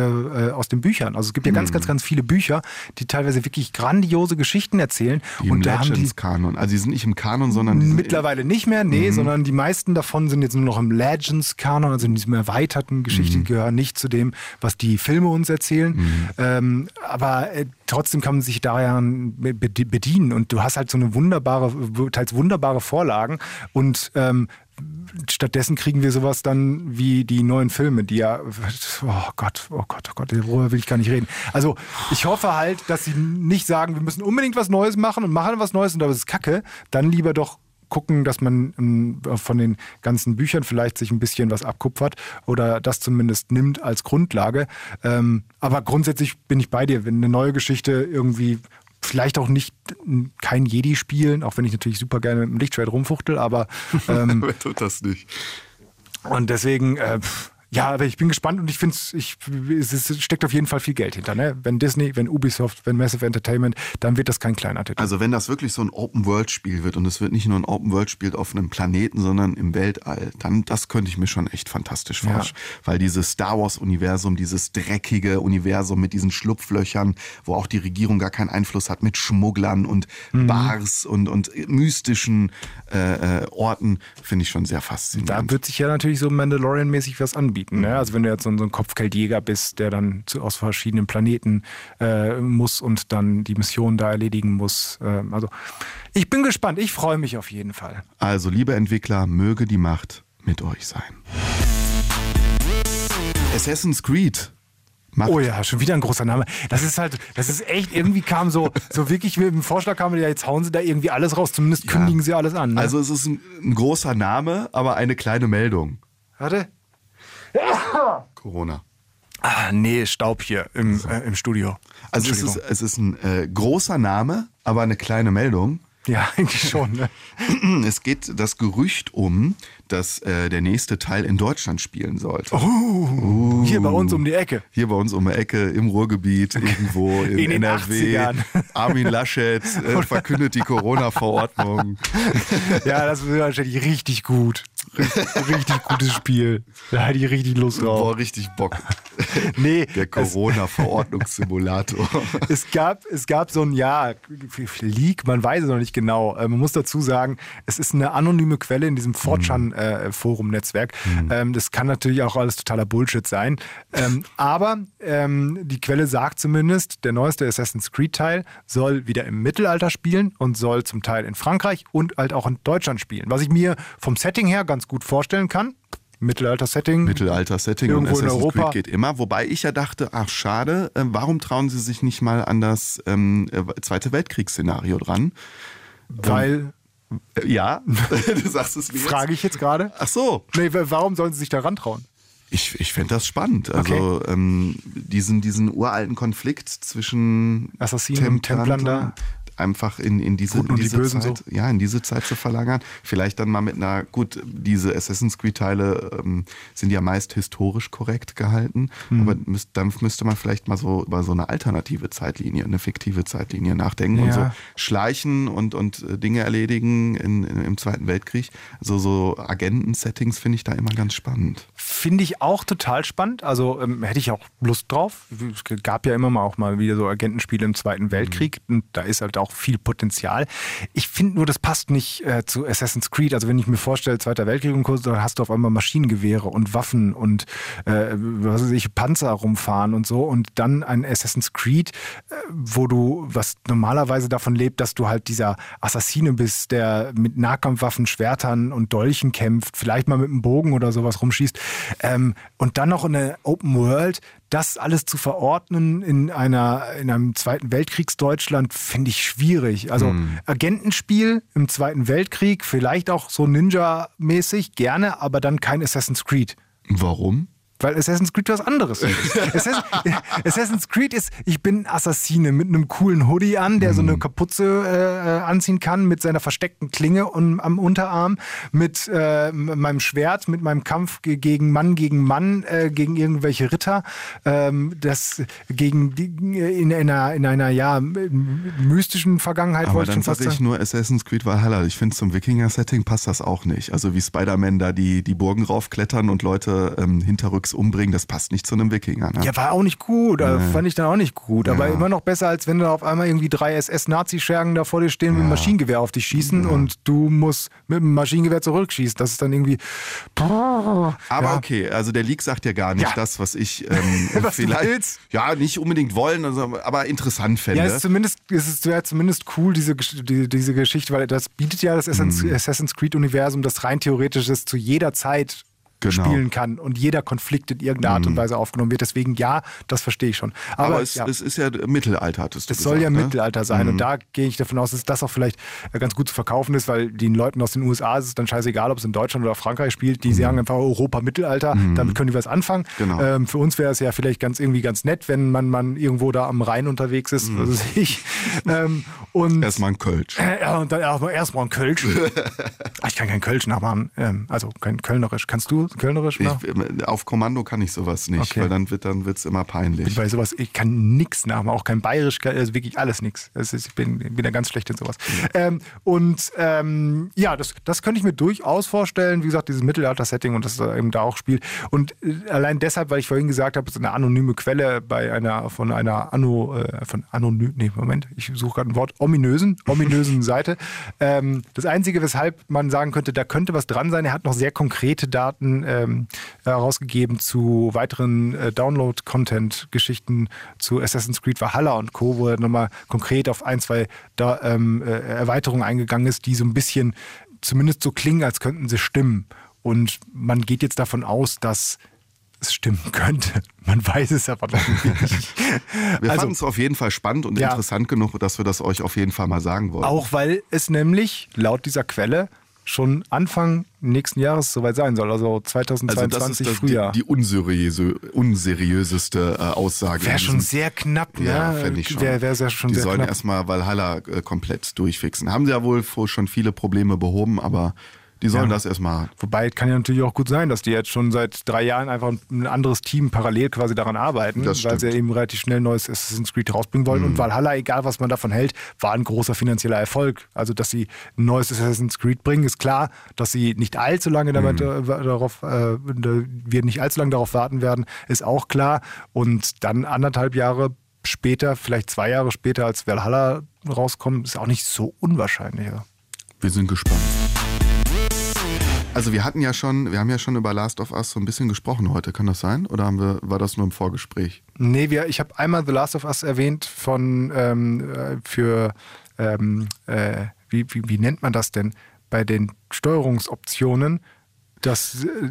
Speaker 2: äh, aus den Büchern. Also es gibt ja
Speaker 1: Mhm.
Speaker 2: ganz, ganz, ganz viele Bücher, die teilweise wirklich grandiose Geschichten erzählen.
Speaker 1: Die
Speaker 2: und da haben die
Speaker 1: Legends-Kanon. Also die sind nicht im Kanon, sondern
Speaker 2: mittlerweile nicht mehr, nee,
Speaker 1: Mhm.
Speaker 2: sondern die meisten davon sind jetzt nur noch im Legends-Kanon, also in diesem erweiterten Geschichten,
Speaker 1: Mhm.
Speaker 2: gehören nicht zu dem, was die Filme uns erzählen. Ähm, aber äh, trotzdem kann man sich daran be- bedienen und du hast halt so eine wunderbare, teils wunderbare Vorlagen und ähm, Stattdessen kriegen wir sowas dann wie die neuen Filme, die ja, oh Gott, oh Gott, oh Gott, darüber will ich gar nicht reden. Also ich hoffe halt, dass sie nicht sagen, wir müssen unbedingt was Neues machen und machen was Neues und das ist Kacke. Dann lieber doch gucken, dass man ähm, von den ganzen Büchern vielleicht sich ein bisschen was abkupfert oder das zumindest nimmt als Grundlage. Ähm, aber grundsätzlich bin ich bei dir, wenn eine neue Geschichte irgendwie vielleicht auch nicht kein Jedi spielen, auch wenn ich natürlich super gerne mit dem Lichtschwert rumfuchtel, aber [laughs] ähm,
Speaker 1: tut das nicht?
Speaker 2: und deswegen, äh, pff, ja, aber ich bin gespannt und ich finde es ist- steckt auf jeden Fall viel Geld hinter. Ne? Wenn Disney, wenn Ubisoft, wenn Massive Entertainment, dann wird das kein kleiner Titel.
Speaker 1: Also wenn das wirklich so ein Open-World-Spiel wird und es wird nicht nur ein Open-World-Spiel auf einem Planeten, sondern im Weltall, dann das könnte ich mir schon echt fantastisch
Speaker 2: Ja.
Speaker 1: vorstellen. Weil dieses Star Wars-Universum, dieses dreckige Universum mit diesen Schlupflöchern, wo auch die Regierung gar keinen Einfluss hat, mit Schmugglern und
Speaker 2: Mhm.
Speaker 1: Bars und, und mystischen äh, äh, Orten, finde ich schon sehr faszinierend.
Speaker 2: Da wird sich ja natürlich so Mandalorian-mäßig was anbieten. Ne? Also wenn du jetzt so ein, so ein Kopfgeldjäger bist, der dann zu, aus verschiedenen Planeten äh, muss und dann die Mission da erledigen muss. Ähm, also ich bin gespannt. Ich freue mich auf jeden Fall.
Speaker 1: Also, liebe Entwickler, möge die Macht mit euch sein. Assassin's Creed macht
Speaker 2: Oh ja, schon wieder ein großer Name. Das ist halt, das ist echt, irgendwie kam so, so wirklich mit dem Vorschlag kam, ja, jetzt hauen sie da irgendwie alles raus. Zumindest kündigen sie alles an. Ne?
Speaker 1: Also es ist ein, ein großer Name, aber eine kleine Meldung.
Speaker 2: Warte. [laughs]
Speaker 1: Corona.
Speaker 2: Ah, nee, Staub hier im, äh, im Studio.
Speaker 1: Also es ist, es ist ein äh, großer Name, aber eine kleine Meldung.
Speaker 2: Ja, [laughs] eigentlich schon. Ne? [clears throat]
Speaker 1: Es geht das Gerücht um, dass äh, der nächste Teil in Deutschland spielen sollte.
Speaker 2: Oh. Hier bei uns um die Ecke.
Speaker 1: Hier bei uns um die Ecke im Ruhrgebiet, irgendwo [laughs] in,
Speaker 2: In
Speaker 1: NRW.
Speaker 2: 80ern.
Speaker 1: Armin Laschet äh, verkündet die Corona-Verordnung.
Speaker 2: Ja, das wird wahrscheinlich richtig gut. Richtig, richtig gutes Spiel. Da hätte ich richtig Lust drauf.
Speaker 1: Boah, richtig Bock. [laughs]
Speaker 2: Nee,
Speaker 1: Der Corona-Verordnungssimulator. [laughs]
Speaker 2: es, gab, es gab so ein Ja, Leak, man weiß es noch nicht genau. Äh, Man muss dazu sagen, es ist eine anonyme Quelle in diesem 4chan-Forum-Netzwerk. Ähm, Das kann natürlich auch alles totaler Bullshit sein. Ähm, Aber ähm, die Quelle sagt zumindest, der neueste Assassin's Creed-Teil soll wieder im Mittelalter spielen und soll zum Teil in Frankreich und halt auch in Deutschland spielen. Was ich mir vom Setting her ganz gut vorstellen kann. Mittelalter-Setting.
Speaker 1: Mittelalter-Setting und
Speaker 2: Irgendwo in
Speaker 1: Assassin's
Speaker 2: Europa.
Speaker 1: Creed geht immer. Wobei ich ja dachte, ach schade, äh, warum trauen sie sich nicht mal an das ähm, äh, Zweite Weltkriegsszenario dran?
Speaker 2: Weil,
Speaker 1: Äh, ja, [laughs] du sagst es mir
Speaker 2: frage ich jetzt gerade.
Speaker 1: Ach so,
Speaker 2: Nee, wa- warum sollen sie sich da rantrauen?
Speaker 1: ich, ich fände das spannend. Also ähm, diesen, diesen uralten Konflikt zwischen
Speaker 2: Assassinen und Templern da.
Speaker 1: Einfach in, in diese, in
Speaker 2: und die
Speaker 1: diese
Speaker 2: Bösen
Speaker 1: Zeit,
Speaker 2: so.
Speaker 1: ja, in diese Zeit zu verlagern. Vielleicht dann mal mit einer, gut, diese Assassin's Creed-Teile ähm, sind ja meist historisch korrekt gehalten,
Speaker 2: Mhm.
Speaker 1: aber müsst, dann müsste man vielleicht mal so über so eine alternative Zeitlinie, eine fiktive Zeitlinie nachdenken und
Speaker 2: Ja.
Speaker 1: so schleichen und, und äh, Dinge erledigen in, in, im Zweiten Weltkrieg. Also so Agenten-Settings finde ich da immer ganz spannend.
Speaker 2: Finde ich auch total spannend. Also ähm, hätte ich auch Lust drauf. Es gab ja immer mal auch mal wieder so Agentenspiele im Zweiten Weltkrieg. Und da ist halt auch viel Potenzial. Ich finde nur, das passt nicht äh, zu Assassin's Creed. Also wenn ich mir vorstelle, Zweiter Weltkrieg und kurz, dann hast du auf einmal Maschinengewehre und Waffen und äh, was weiß ich, Panzer rumfahren und so. Und dann ein Assassin's Creed, äh, wo du, was normalerweise davon lebt, dass du halt dieser Assassine bist, der mit Nahkampfwaffen, Schwertern und Dolchen kämpft, vielleicht mal mit einem Bogen oder sowas rumschießt. Ähm, und dann noch eine Open World, das alles zu verordnen in einer in einem Zweiten Weltkriegsdeutschland finde ich schwierig. Also Agentenspiel im Zweiten Weltkrieg, vielleicht auch so Ninja-mäßig, gerne, aber dann kein Assassin's Creed.
Speaker 1: Warum?
Speaker 2: Weil Assassin's Creed was anderes ist. [laughs] Assassin, Assassin's Creed ist, ich bin Assassine mit einem coolen Hoodie an, der so eine Kapuze äh, äh, anziehen kann, mit seiner versteckten Klinge und, am Unterarm, mit äh, meinem Schwert, mit meinem Kampf ge- gegen Mann gegen Mann, äh, gegen irgendwelche Ritter, ähm, das gegen die, in, einer, in einer ja mystischen Vergangenheit
Speaker 1: Aber
Speaker 2: wollte ich schon fast
Speaker 1: sage ich nur Assassin's Creed Valhalla. Ich finde, zum Wikinger-Setting passt das auch nicht. Also wie Spider-Man da die, die Burgen raufklettern und Leute ähm, hinterrücks umbringen, das passt nicht zu einem Wikinger. Ne?
Speaker 2: Ja, war auch nicht gut. Also Fand ich dann auch nicht gut. Aber
Speaker 1: Ja.
Speaker 2: immer noch besser, als wenn da auf einmal irgendwie drei SS-Nazi-Schergen da vor dir stehen mit einem Maschinengewehr auf dich schießen und du musst mit dem Maschinengewehr zurückschießen. Das ist dann irgendwie.
Speaker 1: Aber
Speaker 2: Ja.
Speaker 1: okay, also der Leak sagt ja gar nicht
Speaker 2: Ja.
Speaker 1: das, was ich ähm, [laughs]
Speaker 2: Was
Speaker 1: vielleicht ja nicht unbedingt wollen, also, aber interessant fände.
Speaker 2: Ja, es ist zumindest, es ist ja zumindest cool, diese, die, diese Geschichte, weil das bietet ja das Assassin's,
Speaker 1: Mhm.
Speaker 2: Assassin's Creed-Universum, das rein theoretisch ist, zu jeder Zeit
Speaker 1: Genau. Mhm.
Speaker 2: spielen kann und jeder Konflikt in irgendeiner Art und Weise aufgenommen wird. Deswegen ja, das verstehe ich schon. Aber,
Speaker 1: Aber, es,
Speaker 2: ja.
Speaker 1: es ist ja Mittelalter, hattest du
Speaker 2: Es soll ja
Speaker 1: gesagt, ne?
Speaker 2: Mittelalter sein und da gehe ich davon aus, dass das auch vielleicht äh, ganz gut zu verkaufen ist, weil den Leuten aus den USA ist es dann scheißegal, ob es in Deutschland oder Frankreich spielt. Die sagen einfach Europa Mittelalter, damit können die was anfangen.
Speaker 1: Genau.
Speaker 2: Ähm, für uns wäre es ja vielleicht ganz irgendwie ganz nett, wenn man, man irgendwo da am Rhein unterwegs ist, was weiß ich. ähm, und
Speaker 1: Erstmal ein Kölsch.
Speaker 2: äh, ja, und dann erstmal erstmal ein Kölsch. [laughs] Ah, ich kann kein Kölsch nachmachen, ähm, also kein Kölnerisch. Kannst du Kölnerisch
Speaker 1: Ich,
Speaker 2: machen?
Speaker 1: auf Kommando kann ich sowas nicht,
Speaker 2: Okay.
Speaker 1: weil dann wird dann wird's immer peinlich.
Speaker 2: Bei sowas, ich kann nichts nachmachen, auch kein Bayerisch, also wirklich alles nichts. Ich bin, bin da ganz schlecht in sowas. Ähm, und ähm, ja, das, das könnte ich mir durchaus vorstellen. Wie gesagt, dieses Mittelalter-Setting und das äh, eben da auch spielt. Und äh, allein deshalb, weil ich vorhin gesagt habe, es ist eine anonyme Quelle bei einer von einer Anno, äh, von anonym, nee, Moment, ich suche gerade ein Wort, ominösen, ominösen [laughs] Seite. Ähm, das Einzige, weshalb man sagen könnte, da könnte was dran sein, er hat noch sehr konkrete Daten ähm, herausgegeben zu weiteren äh, Download-Content-Geschichten zu Assassin's Creed Valhalla und Co., wo er nochmal konkret auf ein, zwei da, ähm, äh, Erweiterungen eingegangen ist, die so ein bisschen zumindest so klingen, als könnten sie stimmen. Und man geht jetzt davon aus, dass es stimmen [laughs] könnte. Man weiß es aber noch nicht. [laughs]
Speaker 1: Wir
Speaker 2: also-
Speaker 1: fanden es auf jeden Fall spannend und
Speaker 2: Ja.
Speaker 1: interessant genug, dass wir das euch auf jeden Fall mal sagen wollen.
Speaker 2: Auch weil es nämlich laut dieser Quelle schon Anfang nächsten Jahres soweit sein soll, also
Speaker 1: also
Speaker 2: 2022
Speaker 1: das ist das,
Speaker 2: Frühjahr.
Speaker 1: die, die unseriöse, unseriöseste äh, Aussage.
Speaker 2: Wäre schon sehr knapp,
Speaker 1: Ja,
Speaker 2: ne?
Speaker 1: fände ich schon.
Speaker 2: Wäre wär sehr schon
Speaker 1: die
Speaker 2: sehr
Speaker 1: sollen
Speaker 2: knapp.
Speaker 1: erstmal Valhalla äh, komplett durchfixen. Haben sie ja wohl schon viele Probleme behoben, aber die sollen
Speaker 2: Ja.
Speaker 1: das erstmal.
Speaker 2: Wobei kann ja natürlich auch gut sein, dass die jetzt schon seit drei Jahren einfach ein anderes Team parallel quasi daran arbeiten,
Speaker 1: Das
Speaker 2: weil sie
Speaker 1: stimmt.
Speaker 2: eben relativ schnell neues Assassin's Creed rausbringen wollen. Und Valhalla, egal was man davon hält, war ein großer finanzieller Erfolg. Also, dass sie ein neues Assassin's Creed bringen, ist klar. Dass sie nicht allzu lange damit, äh, darauf, äh, wir nicht allzu lange darauf warten werden, ist auch klar. Und dann anderthalb Jahre später, vielleicht zwei Jahre später, als Valhalla rauskommt, ist auch nicht so unwahrscheinlich. Ja.
Speaker 1: Wir sind gespannt. Also wir hatten ja schon, wir haben ja schon über Last of Us so ein bisschen gesprochen heute, kann das sein? Oder haben wir, war das nur im Vorgespräch?
Speaker 2: Nee, wir, ich habe einmal The Last of Us erwähnt von ähm, äh, für ähm, äh, wie, wie, wie nennt man das denn bei den Steuerungsoptionen? Das äh,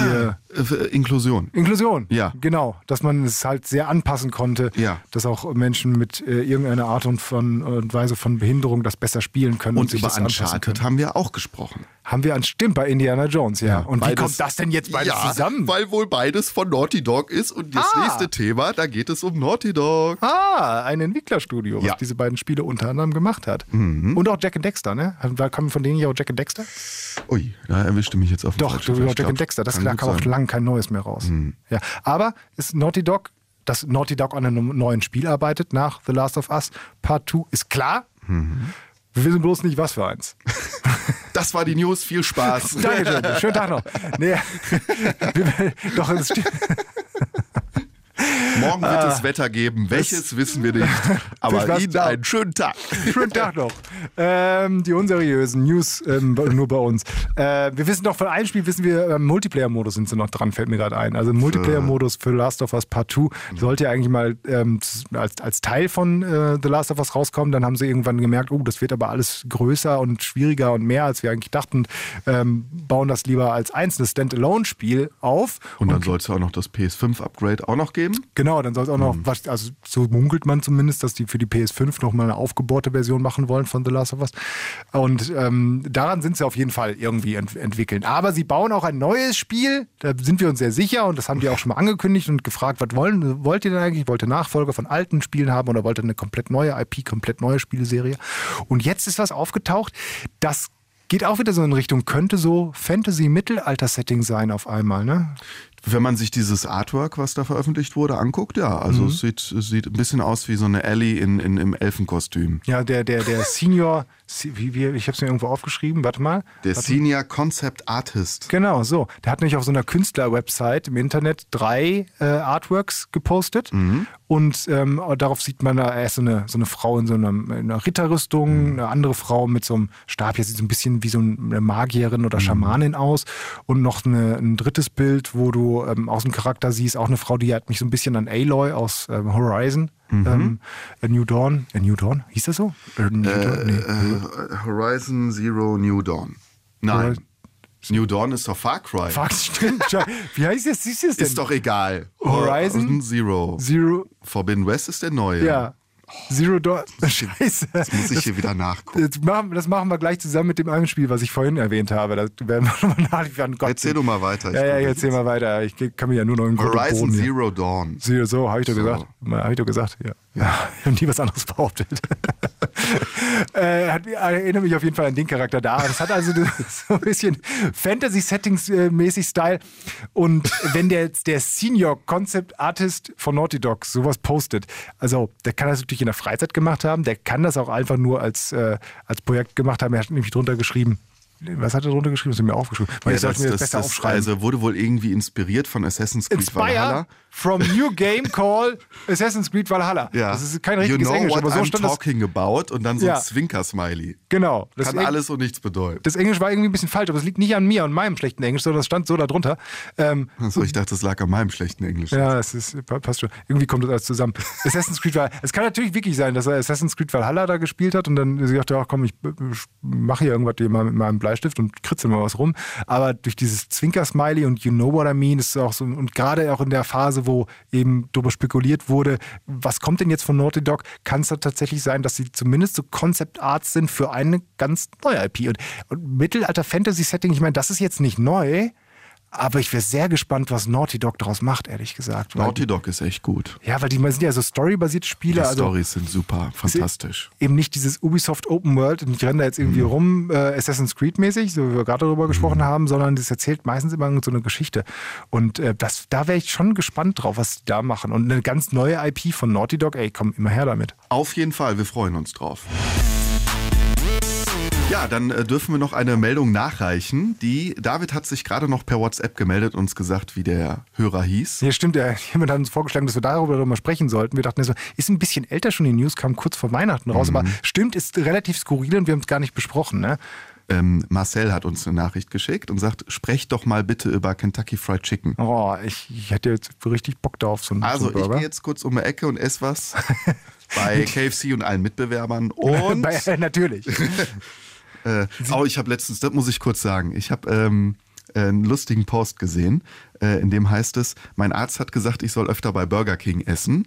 Speaker 2: hier
Speaker 1: Äh, Inklusion.
Speaker 2: Inklusion.
Speaker 1: Ja.
Speaker 2: Genau, dass man es halt sehr anpassen konnte,
Speaker 1: Ja.
Speaker 2: dass auch Menschen mit äh, irgendeiner Art und, von, und Weise von Behinderung das besser spielen können und,
Speaker 1: Und
Speaker 2: sich
Speaker 1: über Uncharted
Speaker 2: können.
Speaker 1: haben wir auch gesprochen.
Speaker 2: Haben wir an stimmt bei Indiana Jones, ja. und wie
Speaker 1: Beides-
Speaker 2: kommt das denn jetzt beides
Speaker 1: ja,
Speaker 2: zusammen?
Speaker 1: Weil wohl beides von Naughty Dog ist und das
Speaker 2: Ah.
Speaker 1: nächste Thema, da geht es um Naughty Dog.
Speaker 2: Ah, ein Entwicklerstudio, was
Speaker 1: Ja. Mhm.
Speaker 2: diese beiden Spiele unter anderem gemacht hat. Und auch Jack and Dexter, ne? Kam von denen ja auch Jack and Dexter?
Speaker 1: Ui, da erwischte mich jetzt auf
Speaker 2: Doch,
Speaker 1: falschen
Speaker 2: du,
Speaker 1: Fuß.
Speaker 2: Jack Dexter. Das da kam auch lang kein neues mehr raus. Ja. Aber ist Naughty Dog, dass Naughty Dog an einem neuen Spiel arbeitet nach The Last of Us Part 2, ist klar.
Speaker 1: Mhm.
Speaker 2: Wir wissen bloß nicht, was für eins. [laughs]
Speaker 1: Das war die News, viel Spaß.
Speaker 2: Dankeschön. Schönen Tag noch. Nee. [laughs] Wir- Doch, es stimmt.
Speaker 1: Morgen wird es Wetter geben. Welches wissen wir nicht. [laughs] Aber. Ihnen einen schönen Tag.
Speaker 2: Schönen Tag noch. Ähm, die unseriösen News ähm, nur bei uns. Äh, wir wissen doch von einem Spiel, wissen wir, im Multiplayer-Modus sind sie noch dran, fällt mir gerade ein. Also Multiplayer-Modus für Last of Us Part 2 sollte ja eigentlich mal ähm, als, als Teil von äh, The Last of Us rauskommen. Dann haben sie irgendwann gemerkt, oh, das wird aber alles größer und schwieriger und mehr, als wir eigentlich dachten. Ähm, bauen das lieber als einzelnes Standalone-Spiel auf.
Speaker 1: Und dann soll es ja auch noch das PS5-Upgrade auch noch geben.
Speaker 2: Genau, dann soll es auch noch, was, also so munkelt man zumindest, dass die für die PS5 nochmal eine aufgebohrte Version machen wollen von The Last of Us. Und ähm, daran sind sie auf jeden Fall irgendwie ent entwickeln. Aber sie bauen auch ein neues Spiel, da sind wir uns sehr sicher und das haben die auch schon mal angekündigt und gefragt, was wollen, wollt ihr denn eigentlich? Wollt ihr Nachfolger von alten Spielen haben oder wollt ihr eine komplett neue IP, komplett neue Spieleserie? Und jetzt ist was aufgetaucht, das geht auch wieder so in Richtung, könnte so Fantasy-Mittelalter-Setting sein auf einmal, ne?
Speaker 1: Wenn man sich dieses Artwork, was da veröffentlicht wurde, anguckt, ja, also es, sieht, es sieht ein bisschen aus wie so eine Ellie in, in, im Elfenkostüm.
Speaker 2: Ja, der, der, der Senior, wie, wie, ich habe es mir irgendwo aufgeschrieben, warte mal.
Speaker 1: Der
Speaker 2: warte.
Speaker 1: Senior Concept Artist.
Speaker 2: Genau, so. Der hat nämlich auf so einer Künstler-Website im Internet drei äh, Artworks gepostet. Und ähm, darauf sieht man da erst so eine, so eine Frau in so einer, in einer Ritterrüstung, eine andere Frau mit so einem Stab, hier sieht so ein bisschen wie so eine Magierin oder Schamanin aus. Und noch eine, ein drittes Bild, wo du ähm, aus dem Charakter siehst, auch eine Frau, die hat mich so ein bisschen an Aloy aus ähm, Horizon. Ähm, A New Dawn. A New Dawn? Hieß das so? A New Dawn? Nee.
Speaker 1: Äh, Horizon Zero New Dawn. Nein. New Dawn ist doch Far Cry.
Speaker 2: Fuck, [laughs] stimmt. Wie heißt das? Siehst du es denn?
Speaker 1: ist doch egal.
Speaker 2: Horizon
Speaker 1: Zero.
Speaker 2: Zero.
Speaker 1: Forbidden West ist der neue.
Speaker 2: Ja. Zero Dawn. [laughs] Scheiße.
Speaker 1: Das muss ich hier wieder nachgucken.
Speaker 2: Das machen, das machen wir gleich zusammen mit dem anderen Spiel, was ich vorhin erwähnt habe. Da werden wir [laughs] nochmal nachliefern. Gott,
Speaker 1: Erzähl du mal weiter.
Speaker 2: Ja, ja, ich erzähl mal weiter. Ich kann mich ja nur noch im
Speaker 1: Horizon
Speaker 2: Boden
Speaker 1: Zero Dawn.
Speaker 2: Zero, so, habe ich doch
Speaker 1: So.
Speaker 2: gesagt. Habe ich doch gesagt, ja. Ja, ich habe nie was anderes behauptet. [laughs] äh, hat, erinnere mich auf jeden Fall an den Charakter da. Das hat also [laughs] so ein bisschen Fantasy-Settings-mäßig Style. Und wenn der, der Senior Concept Artist von Naughty Dog sowas postet, also der kann das natürlich in der Freizeit gemacht haben, der kann das auch einfach nur als, äh, als Projekt gemacht haben. Er hat nämlich drunter geschrieben, was hat er drunter geschrieben? Das hat er mir aufgeschrieben. Weil
Speaker 1: Ja,
Speaker 2: ich sollte mir das, besser aufschreiben.
Speaker 1: also wurde wohl irgendwie inspiriert von Assassin's Creed
Speaker 2: Inspire
Speaker 1: Valhalla.
Speaker 2: From new game called Assassin's Creed Valhalla.
Speaker 1: Ja.
Speaker 2: Das ist kein
Speaker 1: you
Speaker 2: richtiges
Speaker 1: know
Speaker 2: Englisch,
Speaker 1: what
Speaker 2: aber so
Speaker 1: I'm
Speaker 2: stand das.
Speaker 1: talking about und dann so
Speaker 2: Ja.
Speaker 1: ein Zwinker-Smiley.
Speaker 2: Genau. Das,
Speaker 1: Kann alles und nichts bedeuten.
Speaker 2: das Englisch war irgendwie ein bisschen falsch, aber es liegt nicht an mir und meinem schlechten Englisch, sondern das stand so da drunter. Ähm,
Speaker 1: Achso, ich dachte, das lag an meinem schlechten Englisch.
Speaker 2: ja, es ist, pa- passt schon. Irgendwie kommt das alles zusammen. [laughs] Assassin's Creed Valhalla. Es kann natürlich wirklich sein, dass er Assassin's Creed Valhalla da gespielt hat und dann sie dachte, ach komm, ich mache hier irgendwas mit meinem Bleistift und kritzel mal was rum. Aber durch dieses Zwinker-Smiley und you know what I mean, ist es auch so, und gerade auch in der Phase, wo eben darüber spekuliert wurde, was kommt denn jetzt von Naughty Dog, kann es tatsächlich sein, dass sie zumindest so Concept Arts sind für eine ganz neue IP. Und, und Mittelalter-Fantasy-Setting, ich meine, das ist jetzt nicht neu, aber ich wäre sehr gespannt, was Naughty Dog daraus macht, ehrlich gesagt.
Speaker 1: Naughty Dog ist echt gut.
Speaker 2: ja, weil die sind ja so storybasierte
Speaker 1: Die
Speaker 2: Spiele. also
Speaker 1: Storys sind super, fantastisch.
Speaker 2: eben nicht dieses Ubisoft Open World und ich renne da jetzt irgendwie rum, äh, Assassin's Creed mäßig, so wie wir gerade darüber gesprochen haben, sondern das erzählt meistens immer so eine Geschichte. Und äh, das, da wäre ich schon gespannt drauf, was die da machen. Und eine ganz neue IP von Naughty Dog, ey, komm immer her damit.
Speaker 1: Auf jeden Fall, wir freuen uns drauf. Ja, dann äh, dürfen wir noch eine Meldung nachreichen. Die David hat sich gerade noch per WhatsApp gemeldet und uns gesagt, wie der Hörer hieß.
Speaker 2: Ja, stimmt, ja, jemand hat uns vorgeschlagen, dass wir darüber mal sprechen sollten. Wir dachten, ist ein bisschen älter schon, die News kam kurz vor Weihnachten raus, aber stimmt, ist relativ skurril und wir haben es gar nicht besprochen, ne?
Speaker 1: Ähm, Marcel hat uns eine Nachricht geschickt und sagt, sprecht doch mal bitte über Kentucky Fried Chicken.
Speaker 2: Oh, ich, ich hätte jetzt richtig Bock da auf so einen,
Speaker 1: Also
Speaker 2: einen
Speaker 1: ich
Speaker 2: Burger.
Speaker 1: gehe jetzt kurz um die Ecke und esse was [laughs] bei KFC und allen Mitbewerbern. Und
Speaker 2: Bei, [laughs] natürlich. [laughs]
Speaker 1: Äh, oh, ich habe letztens, das muss ich kurz sagen, ich habe ähm, einen lustigen Post gesehen, äh, in dem heißt es, mein Arzt hat gesagt, ich soll öfter bei Burger King essen.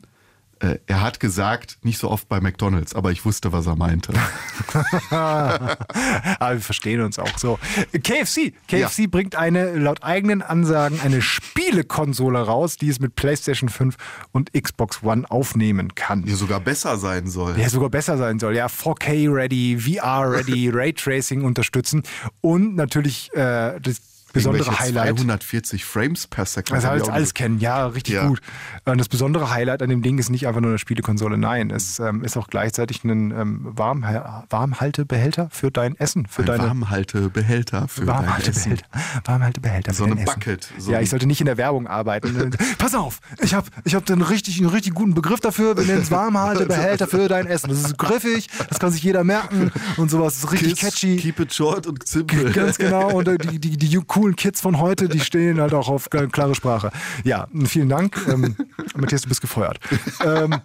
Speaker 1: Äh, er hat gesagt, nicht so oft bei McDonald's, aber ich wusste, was er meinte. [laughs] [laughs]
Speaker 2: Aber wir verstehen uns auch so. KFC. KFC bringt eine, laut eigenen Ansagen, eine Spielekonsole raus, die es mit PlayStation 5 und Xbox One aufnehmen kann.
Speaker 1: Die sogar besser sein soll.
Speaker 2: Der sogar besser sein soll. Ja, 4K ready, VR ready, [laughs] Raytracing unterstützen und natürlich äh, das besondere Highlight.
Speaker 1: 240 Frames per Second.
Speaker 2: Heißt,
Speaker 1: auch
Speaker 2: alles kennen, ja, richtig
Speaker 1: Ja.
Speaker 2: gut. Und das besondere Highlight an dem Ding ist nicht einfach nur eine Spielekonsole, nein, es ähm, ist auch gleichzeitig ein ähm, Warm Warmhaltebehälter für dein Essen, für
Speaker 1: Ein
Speaker 2: deine
Speaker 1: Warmhaltebehälter für dein Essen.
Speaker 2: Warmhaltebehälter. Warmhaltebehälter für
Speaker 1: So eine. Bucket, so
Speaker 2: ja, ich sollte nicht in der Werbung arbeiten. [laughs] Pass auf, ich habe ich hab einen, richtig, einen richtig guten Begriff dafür. Wir nennen es [laughs] Warmhaltebehälter für dein Essen. Das ist griffig, das kann sich jeder merken und sowas. Das ist richtig
Speaker 1: Kids,
Speaker 2: catchy.
Speaker 1: Keep it short und simple.
Speaker 2: Ganz genau. Und äh, die, die, die coolen Kids von heute, die stehen halt auch auf äh, klare Sprache. Ja, vielen Dank. Ähm, Matthias, du bist gefeuert. Ähm,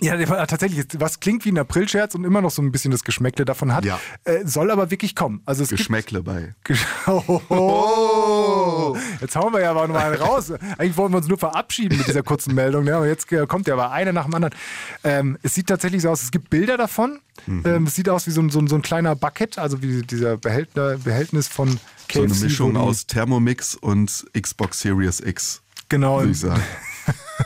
Speaker 2: ja, tatsächlich, was klingt wie ein Aprilscherz und immer noch so ein bisschen das Geschmäckle davon hat,
Speaker 1: Ja.
Speaker 2: äh, soll aber wirklich kommen. Also es
Speaker 1: Geschmäckle bei.
Speaker 2: gibt... [laughs] Oh, jetzt hauen wir ja aber noch mal einen raus. Eigentlich wollten wir uns nur verabschieden mit dieser kurzen Meldung. Ne? Aber jetzt äh, kommt ja aber eine nach dem anderen. Ähm, es sieht tatsächlich so aus, es gibt Bilder davon.
Speaker 1: Mhm.
Speaker 2: Ähm, es sieht aus wie so ein, so, ein, so ein kleiner Bucket, also wie dieser Behältnis von KFC.
Speaker 1: So eine Mischung aus Thermomix und Xbox Series X.
Speaker 2: Genau,
Speaker 1: Würde ich sagen. [laughs]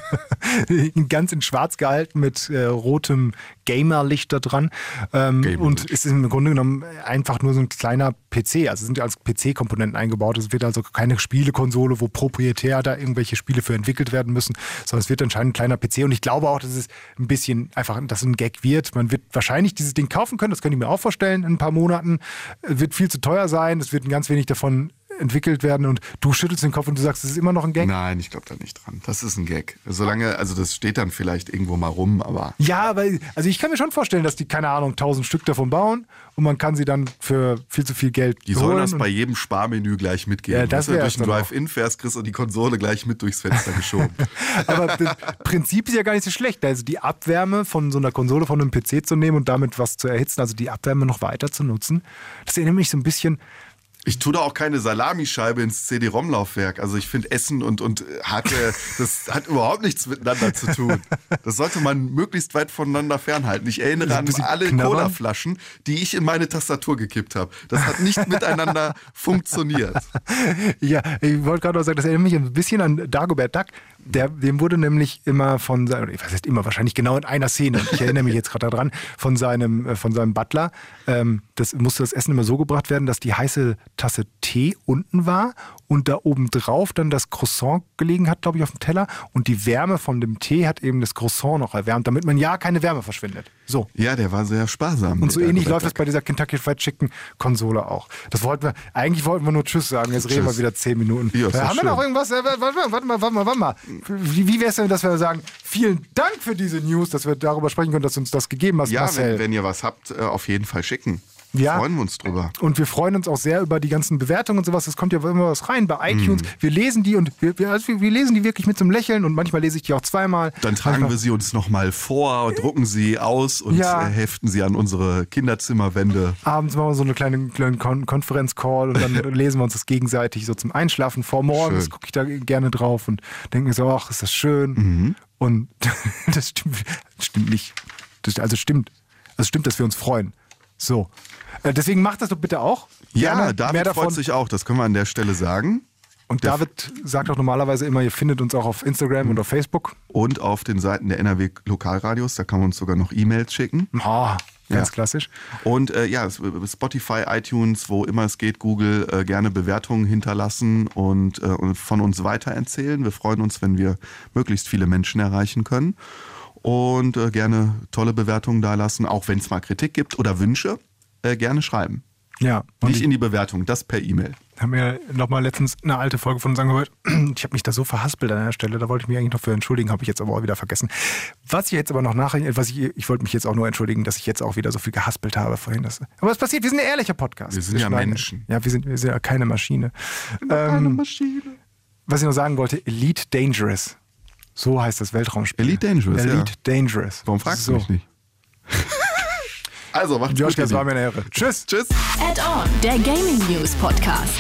Speaker 1: [laughs]
Speaker 2: ganz in schwarz gehalten mit äh, rotem Gamerlicht da dran. Ähm,
Speaker 1: Gamerlicht.
Speaker 2: und es ist im Grunde genommen einfach nur so ein kleiner PC. Also es sind ja als PC-Komponenten eingebaut. Es wird also keine Spielekonsole, wo proprietär da irgendwelche Spiele für entwickelt werden müssen, sondern es wird anscheinend ein kleiner PC. Und ich glaube auch, dass es ein bisschen einfach, dass es ein Gag wird. Man wird wahrscheinlich dieses Ding kaufen können, das könnte ich mir auch vorstellen, in ein paar Monaten. Es wird viel zu teuer sein, es wird ein ganz wenig davon entwickelt werden und du schüttelst den Kopf und du sagst, es ist immer noch ein Gag.
Speaker 1: Nein, ich glaube da nicht dran. Das ist ein Gag. Solange, also das steht dann vielleicht irgendwo mal rum, aber
Speaker 2: Ja, aber also ich kann mir schon vorstellen, dass die, keine Ahnung, tausend Stück davon bauen und man kann sie dann für viel zu viel Geld
Speaker 1: die sollen das
Speaker 2: und-
Speaker 1: bei jedem Sparmenü gleich mitgeben.
Speaker 2: Ja, das
Speaker 1: du, durch den. Drive-In fährst, kriegst du die Konsole gleich mit durchs Fenster geschoben. [laughs]
Speaker 2: aber das Prinzip ist ja gar nicht so schlecht. Also die Abwärme von so einer Konsole, von einem PC zu nehmen und damit was zu erhitzen, also die Abwärme noch weiter zu nutzen. Das erinnert mich so ein bisschen
Speaker 1: Ich tue da auch keine Salamischeibe ins CD-ROM-Laufwerk. Also ich finde Essen und, und Hacke, [laughs] das hat überhaupt nichts miteinander zu tun. Das sollte man möglichst weit voneinander fernhalten. Ich erinnere an alle Cola-Flaschen, die ich in meine Tastatur gekippt habe. Das hat nicht miteinander [laughs] funktioniert.
Speaker 2: Ja, ich wollte gerade noch sagen, das erinnert mich ein bisschen an Dagobert Duck. Der, dem wurde nämlich immer von seinem, ich weiß nicht immer, wahrscheinlich genau in einer Szene, ich erinnere mich jetzt gerade daran, von seinem, äh, von seinem Butler, ähm, das musste das Essen immer so gebracht werden, dass die heiße Tasse Tee unten war und da oben drauf dann das Croissant gelegen hat, glaube ich, auf dem Teller und die Wärme von dem Tee hat eben das Croissant noch erwärmt, damit man ja keine Wärme verschwindet. So.
Speaker 1: Ja, der war sehr sparsam.
Speaker 2: Und so ähnlich läuft das bei dieser Kentucky Fried Chicken Konsole auch. Das wollten wir, eigentlich wollten wir nur Tschüss sagen, jetzt reden wir wieder zehn Minuten.
Speaker 1: Ja,
Speaker 2: äh, haben wir
Speaker 1: schön.
Speaker 2: noch irgendwas? Äh, Warte mal, warte mal, warte mal, warte mal. Wie, wie wäre es denn, dass wir sagen, vielen Dank für diese News, dass wir darüber sprechen können, dass du uns das gegeben hast,
Speaker 1: Ja,
Speaker 2: Marcel.
Speaker 1: wenn, wenn ihr was habt, äh, auf jeden Fall schicken.
Speaker 2: Ja.
Speaker 1: Freuen wir uns drüber.
Speaker 2: Und wir freuen uns auch sehr über die ganzen Bewertungen und sowas. Es kommt ja immer was rein bei iTunes.
Speaker 1: Mhm.
Speaker 2: Wir lesen die und wir, wir, also wir lesen die wirklich mit zum Lächeln und manchmal lese ich die auch zweimal.
Speaker 1: Dann tragen
Speaker 2: Manchmal-
Speaker 1: wir sie uns nochmal vor, und drucken sie aus und
Speaker 2: Ja.
Speaker 1: heften sie an unsere Kinderzimmerwände.
Speaker 2: Abends machen wir so eine kleine, kleine Kon Konferenzcall und dann [laughs] lesen wir uns das gegenseitig so zum Einschlafen vor. Morgens gucke ich da gerne drauf und denke mir so, ach, ist das schön.
Speaker 1: Mhm.
Speaker 2: Und [laughs] das stimmt, das stimmt nicht. Das, also stimmt. Also stimmt, dass wir uns freuen. So. Äh, Deswegen macht das doch bitte auch.
Speaker 1: Ja,
Speaker 2: Gerne.
Speaker 1: David
Speaker 2: Mehr davon.
Speaker 1: freut sich auch, das können wir an der Stelle sagen.
Speaker 2: Und
Speaker 1: Der-
Speaker 2: David sagt auch normalerweise immer, ihr findet uns auch auf Instagram und auf Facebook.
Speaker 1: Und auf den Seiten der NRW Lokalradios, da kann man uns sogar noch E-Mails schicken.
Speaker 2: Oh, ganz
Speaker 1: Ja.
Speaker 2: klassisch.
Speaker 1: Und äh, ja, Spotify, iTunes, wo immer es geht, Google, äh, gerne Bewertungen hinterlassen und, äh, und von uns weitererzählen. Wir freuen uns, wenn wir möglichst viele Menschen erreichen können. Und äh, gerne tolle Bewertungen da lassen, auch wenn es mal Kritik gibt oder Wünsche, äh, gerne schreiben.
Speaker 2: Ja.
Speaker 1: Nicht
Speaker 2: ich
Speaker 1: in die Bewertung, das per E-Mail.
Speaker 2: habe mir nochmal letztens eine alte Folge von uns angehört. [clears throat] Ich habe mich da so verhaspelt an der Stelle, da wollte ich mich eigentlich noch für entschuldigen, habe ich jetzt aber auch wieder vergessen. Was ich jetzt aber noch nachher, was ich, ich wollte mich jetzt auch nur entschuldigen, dass ich jetzt auch wieder so viel gehaspelt habe vorhin. Das, aber es passiert, wir sind ein ehrlicher Podcast.
Speaker 1: Wir sind ja
Speaker 2: schneiden-
Speaker 1: Menschen.
Speaker 2: Ja, wir sind, wir sind ja keine Maschine. Ähm,
Speaker 1: Maschine.
Speaker 2: was ich noch sagen wollte, Elite Dangerous. So heißt das Weltraumspiel.
Speaker 1: Elite Dangerous, ja.
Speaker 2: Elite Dangerous.
Speaker 1: Warum fragst
Speaker 2: so.
Speaker 1: du mich nicht? [laughs] also, macht's
Speaker 2: Josh,
Speaker 1: gut. ihr
Speaker 2: das war mir eine Ehre. Tschüss.
Speaker 1: Tschüss.
Speaker 3: Add-on, der Gaming News Podcast.